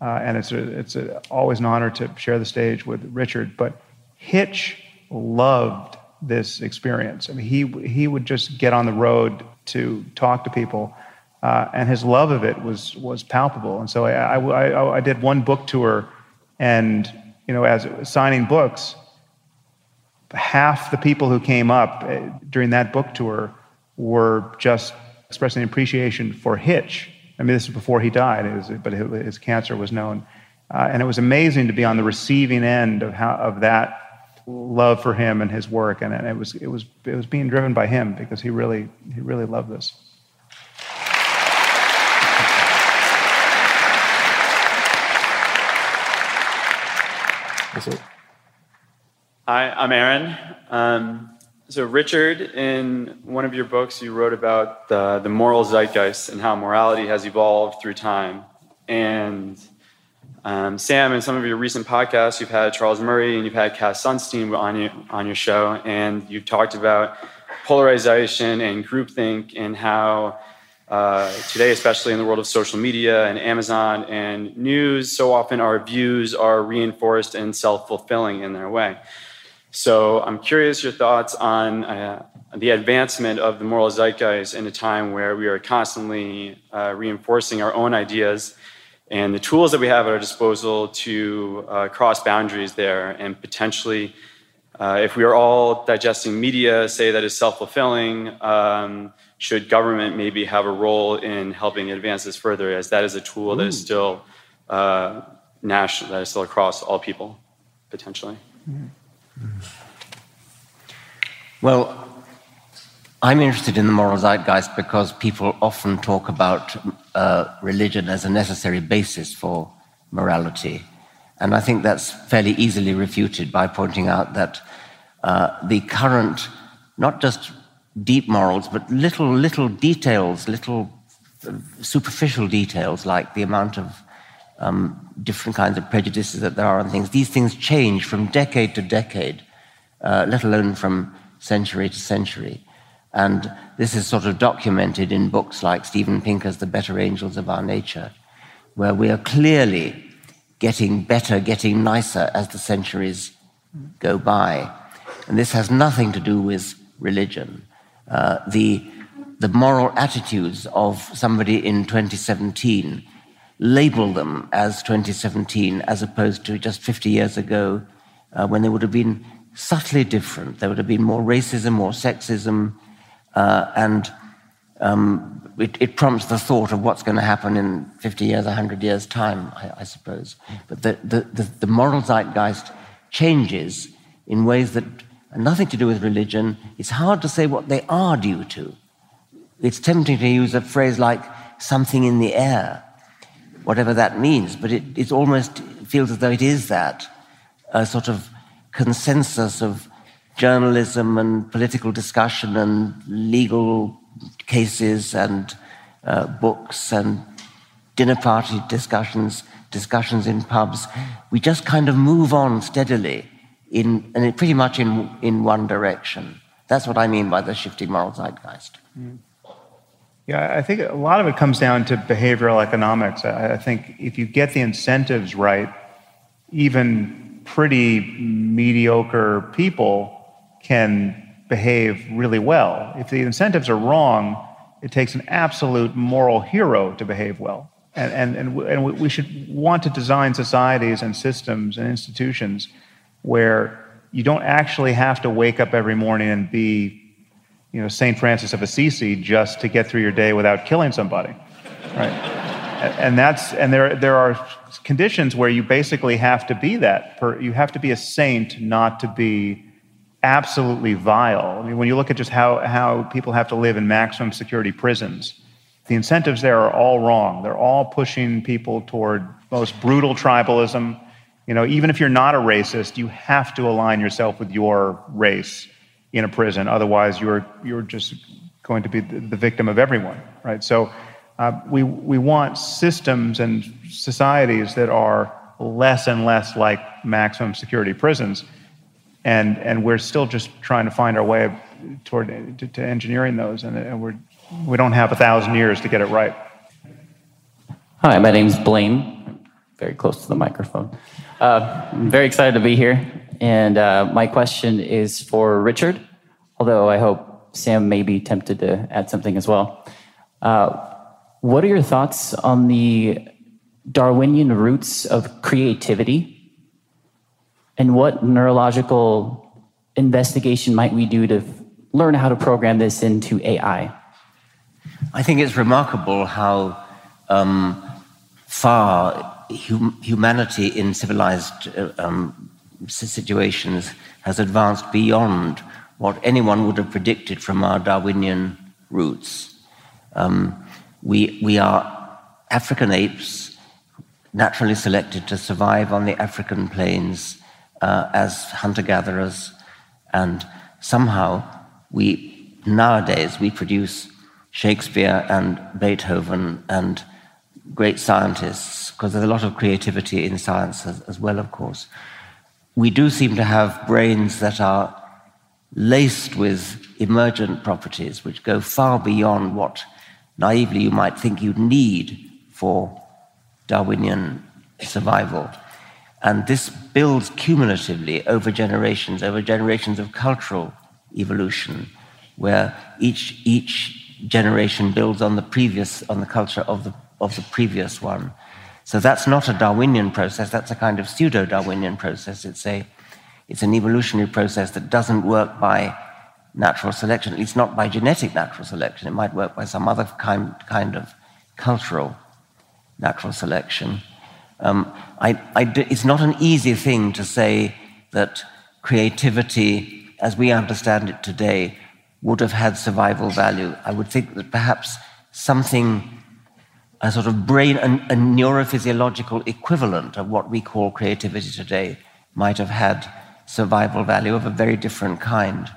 uh, and it's a, it's a, always an honor to share the stage with Richard. But Hitch loved this experience. I mean, he he would just get on the road to talk to people, uh, and his love of it was was palpable. And so I, I, I, I did one book tour, and you know, as signing books, half the people who came up eh, during that book tour were just expressing appreciation for Hitch. I mean, this is before he died, was, but his cancer was known. Uh, and it was amazing to be on the receiving end of, how, of that love for him and his work. And, and it, was, it, was, it was being driven by him because he really, he really loved this. Hi, I'm Aaron. Um, so, Richard, in one of your books, you wrote about the, the moral zeitgeist and how morality has evolved through time. And um, Sam, in some of your recent podcasts, you've had Charles Murray and you've had Cass Sunstein on, you, on your show, and you've talked about polarization and groupthink and how uh, today, especially in the world of social media and Amazon and news, so often our views are reinforced and self fulfilling in their way. So I'm curious your thoughts on uh, the advancement of the moral zeitgeist in a time where we are constantly uh, reinforcing our own ideas and the tools that we have at our disposal to uh, cross boundaries there and potentially, uh, if we are all digesting media, say that is self fulfilling, um, should government maybe have a role in helping advance this further, as that is a tool that is still uh, national, that is still across all people, potentially? Mm-hmm. Well, I'm interested in the moral zeitgeist because people often talk about uh, religion as a necessary basis for morality. And I think that's fairly easily refuted by pointing out that uh, the current, not just deep morals, but little, little details, little uh, superficial details, like the amount of um, different kinds of prejudices that there are on things. These things change from decade to decade, uh, let alone from century to century. And this is sort of documented in books like Steven Pinker's The Better Angels of Our Nature, where we are clearly getting better, getting nicer as the centuries go by. And this has nothing to do with religion. Uh, the, the moral attitudes of somebody in 2017 label them as 2017 as opposed to just 50 years ago uh, when they would have been subtly different. There would have been more racism, more sexism, uh, and um, it, it, prompts the thought of what's going to happen in 50 years, 100 years' time, I, I suppose. But the, the, the, the, moral zeitgeist changes in ways that are nothing to do with religion. It's hard to say what they are due to. It's tempting to use a phrase like something in the air whatever that means, but it, it almost feels as though it is that a sort of consensus of journalism and political discussion and legal cases and uh, books and dinner party discussions, discussions in pubs. We just kind of move on steadily in, and pretty much in, in one direction. That's what I mean by the shifting moral zeitgeist. Mm. Yeah, I think a lot of it comes down to behavioral economics. I think if you get the incentives right, even pretty mediocre people can behave really well. If the incentives are wrong, it takes an absolute moral hero to behave well. And, and, and, and we should want to design societies and systems and institutions where you don't actually have to wake up every morning and be you know, St. Francis of Assisi just to get through your day without killing somebody, right? and that's and there there are conditions where you basically have to be that. You have to be a saint not to be absolutely vile. I mean, when you look at just how how people have to live in maximum security prisons, the incentives there are all wrong. They're all pushing people toward most brutal tribalism. You know, even if you're not a racist, you have to align yourself with your race in a prison. Otherwise, you're, you're just going to be the, victim of everyone, right? So uh, we, we want systems and societies that are less and less like maximum security prisons. And, and we're still just trying to find our way toward to, to engineering those, and, and we're we don't have a thousand years to get it right. Hi, my name's Blaine. Very close to the microphone. Uh, I'm very excited to be here, and uh, my question is for Richard. Although I hope Sam may be tempted to add something as well. Uh, what are your thoughts on the Darwinian roots of creativity? And what neurological investigation might we do to learn how to program this into AI? I think it's remarkable how um, far hum- humanity in civilized uh, um, situations has advanced beyond what anyone would have predicted from our Darwinian roots. Um, we, we are African apes, naturally selected to survive on the African plains uh, as hunter gatherers, and somehow we nowadays we produce Shakespeare and Beethoven and great scientists, because there's a lot of creativity in science as, as well, of course. We do seem to have brains that are laced with emergent properties which go far beyond what naively you might think you'd need for Darwinian survival. And this builds cumulatively over generations, over generations of cultural evolution, where each, each generation builds on the previous, on the culture of the, of the previous one. So that's not a Darwinian process, that's a kind of pseudo Darwinian process. It's, a, it's an evolutionary process that doesn't work by natural selection, at least not by genetic natural selection. It might work by some other kind, kind of cultural natural selection. Um, I, I, it's not an easy thing to say that creativity, as we understand it today, would have had survival value. I would think that perhaps something, a sort of brain, a, a neurophysiological equivalent of what we call creativity today, might have had survival value of a very different kind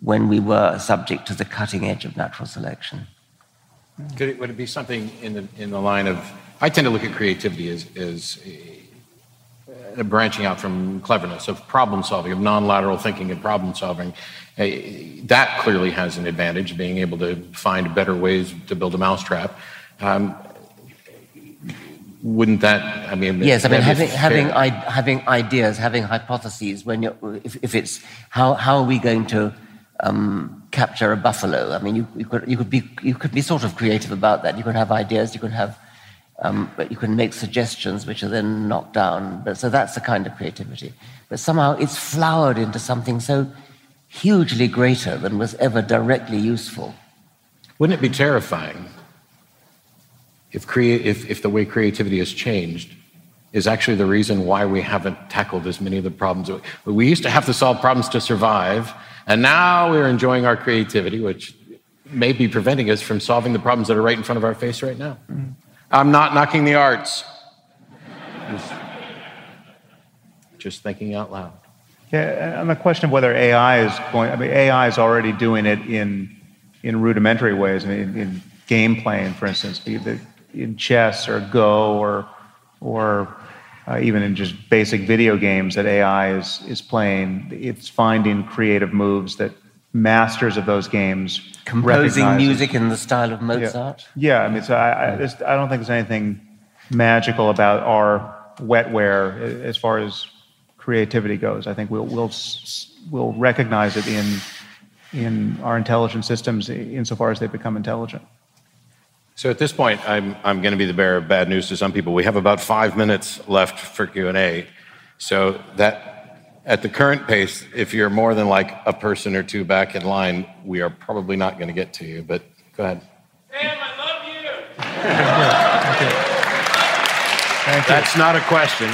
when we were subject to the cutting edge of natural selection. Could it, would it be something in the, in the line of, I tend to look at creativity as, as a, a branching out from cleverness, of problem solving, of non lateral thinking and problem solving. Uh, that clearly has an advantage, being able to find better ways to build a mousetrap. Um, wouldn't that i mean yes i mean having having, I, having ideas having hypotheses when you're if, if it's how how are we going to um, capture a buffalo. I mean, you, you, could, you, could be, you could be sort of creative about that. You could have ideas, you could have, um, but you can make suggestions which are then knocked down. But, so that's the kind of creativity. But somehow it's flowered into something so hugely greater than was ever directly useful. Wouldn't it be terrifying if, crea- if, if the way creativity has changed is actually the reason why we haven't tackled as many of the problems? We used to have to solve problems to survive and now we're enjoying our creativity, which may be preventing us from solving the problems that are right in front of our face right now. Mm-hmm. I'm not knocking the arts. Just, just thinking out loud. Yeah, on the question of whether AI is going, I mean, AI is already doing it in in rudimentary ways. I mean, in, in game playing, for instance, be it in chess or Go or or uh, even in just basic video games that AI is, is playing, it's finding creative moves that masters of those games composing music in the style of Mozart. Yeah, yeah I mean, so I, I, just, I don't think there's anything magical about our wetware as far as creativity goes. I think we'll we'll we'll recognize it in in our intelligent systems insofar as they become intelligent. So at this point, I'm, I'm going to be the bearer of bad news to some people. We have about five minutes left for Q&A. So that, at the current pace, if you're more than like a person or two back in line, we are probably not going to get to you, but go ahead. Sam, I love you. Thank you. Thank you. That's not a question.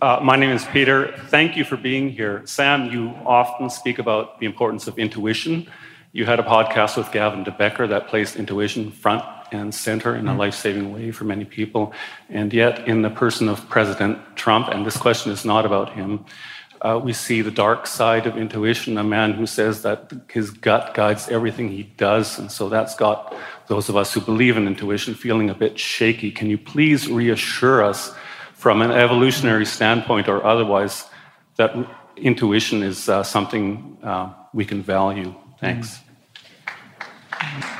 Uh, my name is Peter. Thank you for being here. Sam, you often speak about the importance of intuition you had a podcast with Gavin de Becker that placed intuition front and center in a mm-hmm. life saving way for many people. And yet, in the person of President Trump, and this question is not about him, uh, we see the dark side of intuition, a man who says that his gut guides everything he does. And so that's got those of us who believe in intuition feeling a bit shaky. Can you please reassure us from an evolutionary standpoint or otherwise that intuition is uh, something uh, we can value. Thanks. Mm-hmm.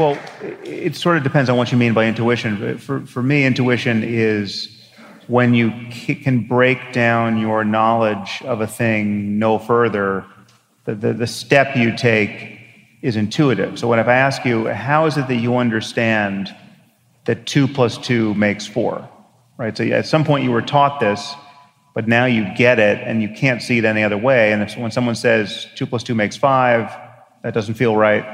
Well, it sort of depends on what you mean by intuition. For, for me, intuition is when you can break down your knowledge of a thing no further, the, the, the step you take is intuitive. So when if I ask you, how is it that you understand that two plus two makes four? Right? So at some point you were taught this, but now you get it and you can't see it any other way. And if, when someone says two plus two makes five, that doesn't feel right.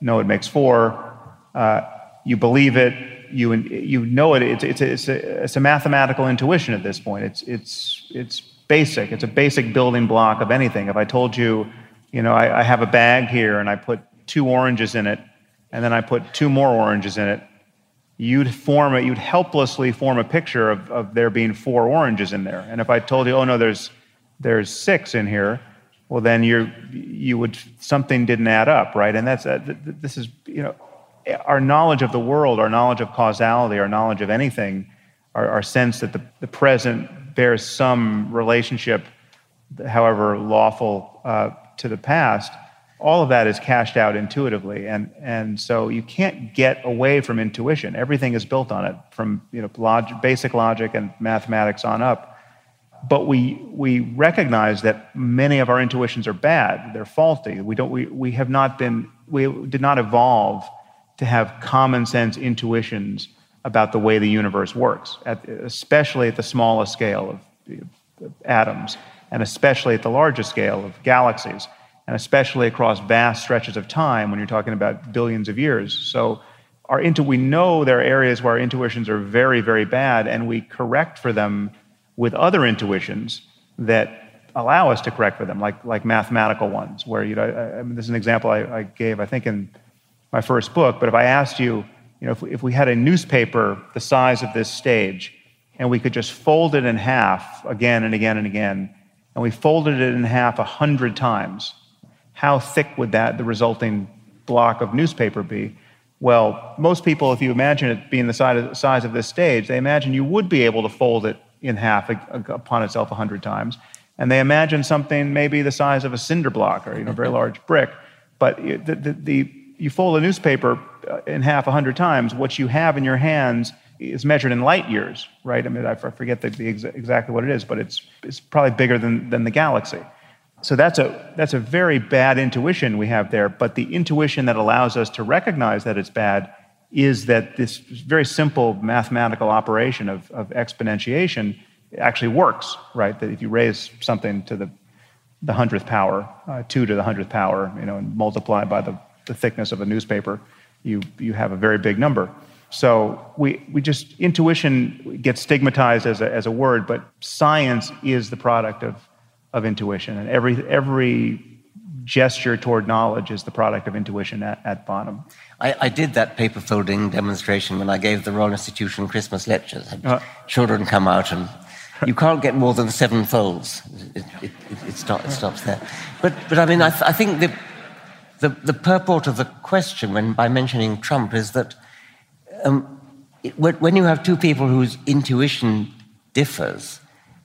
No, it makes four. Uh, you believe it. You you know it. It's it's a, it's a, it's a mathematical intuition at this point. It's it's it's basic. It's a basic building block of anything. If I told you, you know, I, I have a bag here and I put two oranges in it, and then I put two more oranges in it, you'd form it, you'd helplessly form a picture of, of there being four oranges in there. And if I told you, oh no, there's there's six in here, well then you're you would something didn't add up, right? And that's uh, this is you know our knowledge of the world, our knowledge of causality, our knowledge of anything, our, our sense that the, the present bears some relationship, however lawful, uh, to the past all of that is cashed out intuitively. And and so you can't get away from intuition. Everything is built on it from you know log- basic logic and mathematics on up. But we we recognize that many of our intuitions are bad. They're faulty. We don't we, we have not been we did not evolve to have common sense intuitions about the way the universe works at, especially at the smallest scale of, of atoms and especially at the largest scale of galaxies and especially across vast stretches of time when you're talking about billions of years. So our intu- we know there are areas where our intuitions are very, very bad, and we correct for them with other intuitions that allow us to correct for them, like, like mathematical ones, where, you know, I, I mean, this is an example I, I, gave, I think, in my first book, but if I asked you, you know, if, if we had a newspaper the size of this stage, and we could just fold it in half again and again and again, and we folded it in half a hundred times, how thick would that, the resulting block of newspaper be? Well, most people, if you imagine it being the size of this stage, they imagine you would be able to fold it in half upon itself a hundred times. And they imagine something maybe the size of a cinder block or you know, a very large brick. But the, the, the, you fold a newspaper uh, in half a hundred times, what you have in your hands is measured in light years, right? I mean, I forget the, the exa- exactly what it is, but it's, it's probably bigger than, than the galaxy. So that's a, that's a very bad intuition we have there. But the intuition that allows us to recognize that it's bad is that this very simple mathematical operation of, of exponentiation actually works, right? That if you raise something to the, the hundredth power, uh, two to the hundredth power, you know, and multiply by the, the thickness of a newspaper, you, you have a very big number. So we, we just, intuition gets stigmatized as a, as a word, but science is the product of, of intuition. And every, every gesture toward knowledge is the product of intuition at, at bottom. I, I, did that paper folding demonstration when I gave the Royal Institution Christmas lectures. Uh, children come out and you can't get more than seven folds. It, it, it, it stop, stops there. But, but I mean, I, th- I think the, the, the, purport of the question when, by mentioning Trump is that um, when you have two people whose intuition differs,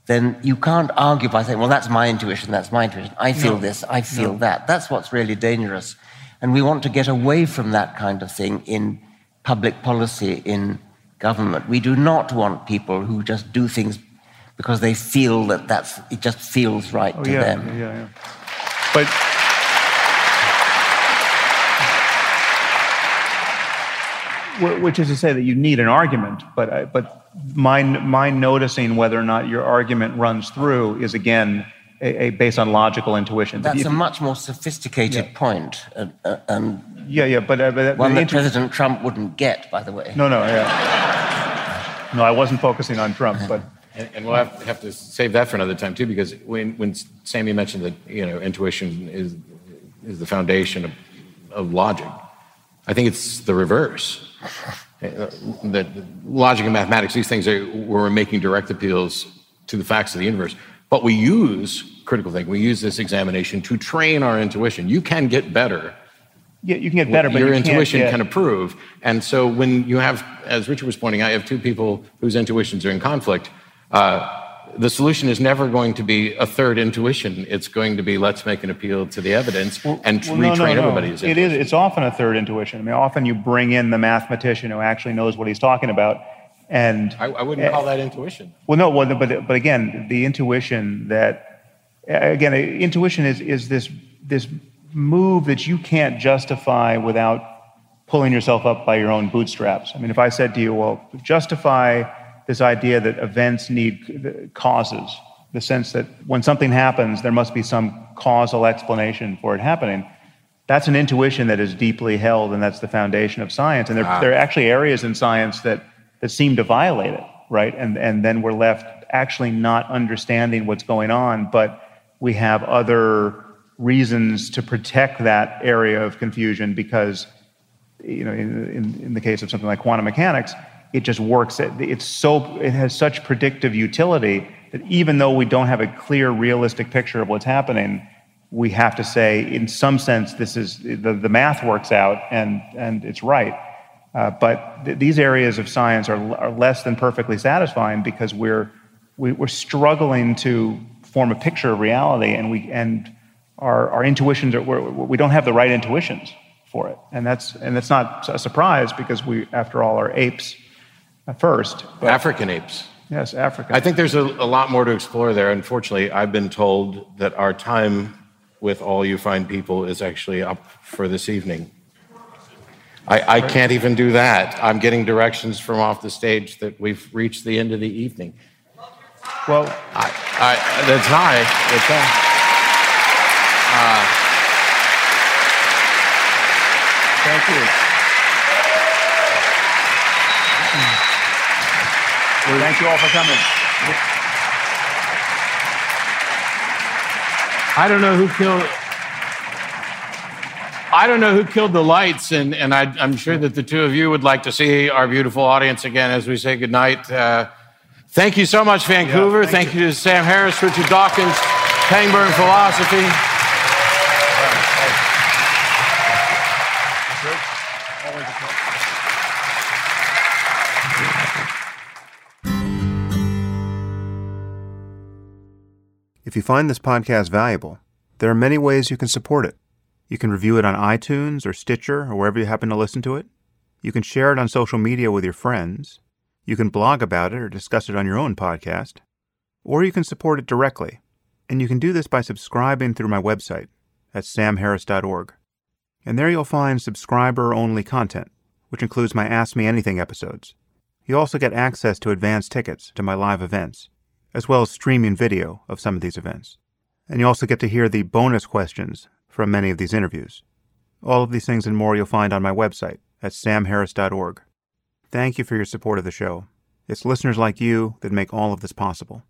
then you can't argue by saying, well, that's my intuition, that's my intuition. I feel no. this, I feel no. that. That's what's really dangerous. And we want to get away from that kind of thing in public policy, in government. We do not want people who just do things because they feel that that's, it just feels right oh, to yeah, them. Yeah, yeah. But which is to say that you need an argument, but, uh, but my, my noticing whether or not your argument runs through is again a, a based on logical intuition. That's a much more sophisticated yeah. point, uh, uh, and yeah, yeah, but, uh, but one that inter- President Trump wouldn't get, by the way. No, no, yeah, no, I wasn't focusing on Trump, but. And, and we'll have, have, to save that for another time too, because when, when Sammy mentioned that you know intuition is is the foundation of, of logic, I think it's the reverse. That logic and mathematics, these things are we're making direct appeals to the facts of the universe. But we use critical thinking, we use this examination to train our intuition. You can get better. Yeah, you can get better, but your you intuition get... can improve. And so when you have, as Richard was pointing out, you have two people whose intuitions are in conflict. Uh, the solution is never going to be a third intuition. It's going to be let's make an appeal to the evidence and Well, retrain no, no. everybody's It is. It's often a third intuition. I mean, often you bring in the mathematician who actually knows what he's talking about, and I, I wouldn't call that intuition. Well, no, well, but but again, the intuition that again, intuition is is this this move that you can't justify without pulling yourself up by your own bootstraps. I mean, if I said to you, well, justify this idea that events need causes, the sense that when something happens, there must be some causal explanation for it happening. That's an intuition that is deeply held, and that's the foundation of science. And there, Ah. there are actually areas in science that, that seem to violate it, right? And, and then we're left actually not understanding what's going on, but we have other reasons to protect that area of confusion because you know, in, in, in the case of something like quantum mechanics, it just works. It, it's so, it has such predictive utility that even though we don't have a clear, realistic picture of what's happening, we have to say, in some sense, this is the, the math works out and, and it's right. Uh, but th- these areas of science are, are less than perfectly satisfying because we're, we, we're struggling to form a picture of reality and, we, and our, our intuitions, are, we're, we don't have the right intuitions for it. And that's, and that's not a surprise because we, after all, are apes at first. African apes. Yes, Africa. I think there's a, a lot more to explore there. Unfortunately, I've been told that our time with all you fine people is actually up for this evening. I, I can't even do that. I'm getting directions from off the stage that we've reached the end of the evening. Well, I, I, that's high. That's high. Uh, Thank you. Thank you all for coming. I don't know who killed. I don't know who killed the lights, and, and I, I'm sure that the two of you would like to see our beautiful audience again as we say goodnight. Uh, thank you so much, Vancouver. thank you to Sam Harris, Richard Dawkins, Pangburn Philosophy. If you find this podcast valuable, there are many ways you can support it. You can review it on iTunes or Stitcher or wherever you happen to listen to it. You can share it on social media with your friends. You can blog about it or discuss it on your own podcast. Or you can support it directly. And you can do this by subscribing through my website at samharris.org. And there you'll find subscriber only content, which includes my Ask Me Anything episodes. You also get access to advance tickets to my live events as well as streaming video of some of these events. And you also get to hear the bonus questions from many of these interviews. All of these things and more you'll find on my website at samharris.org. Thank you for your support of the show. It's listeners like you that make all of this possible.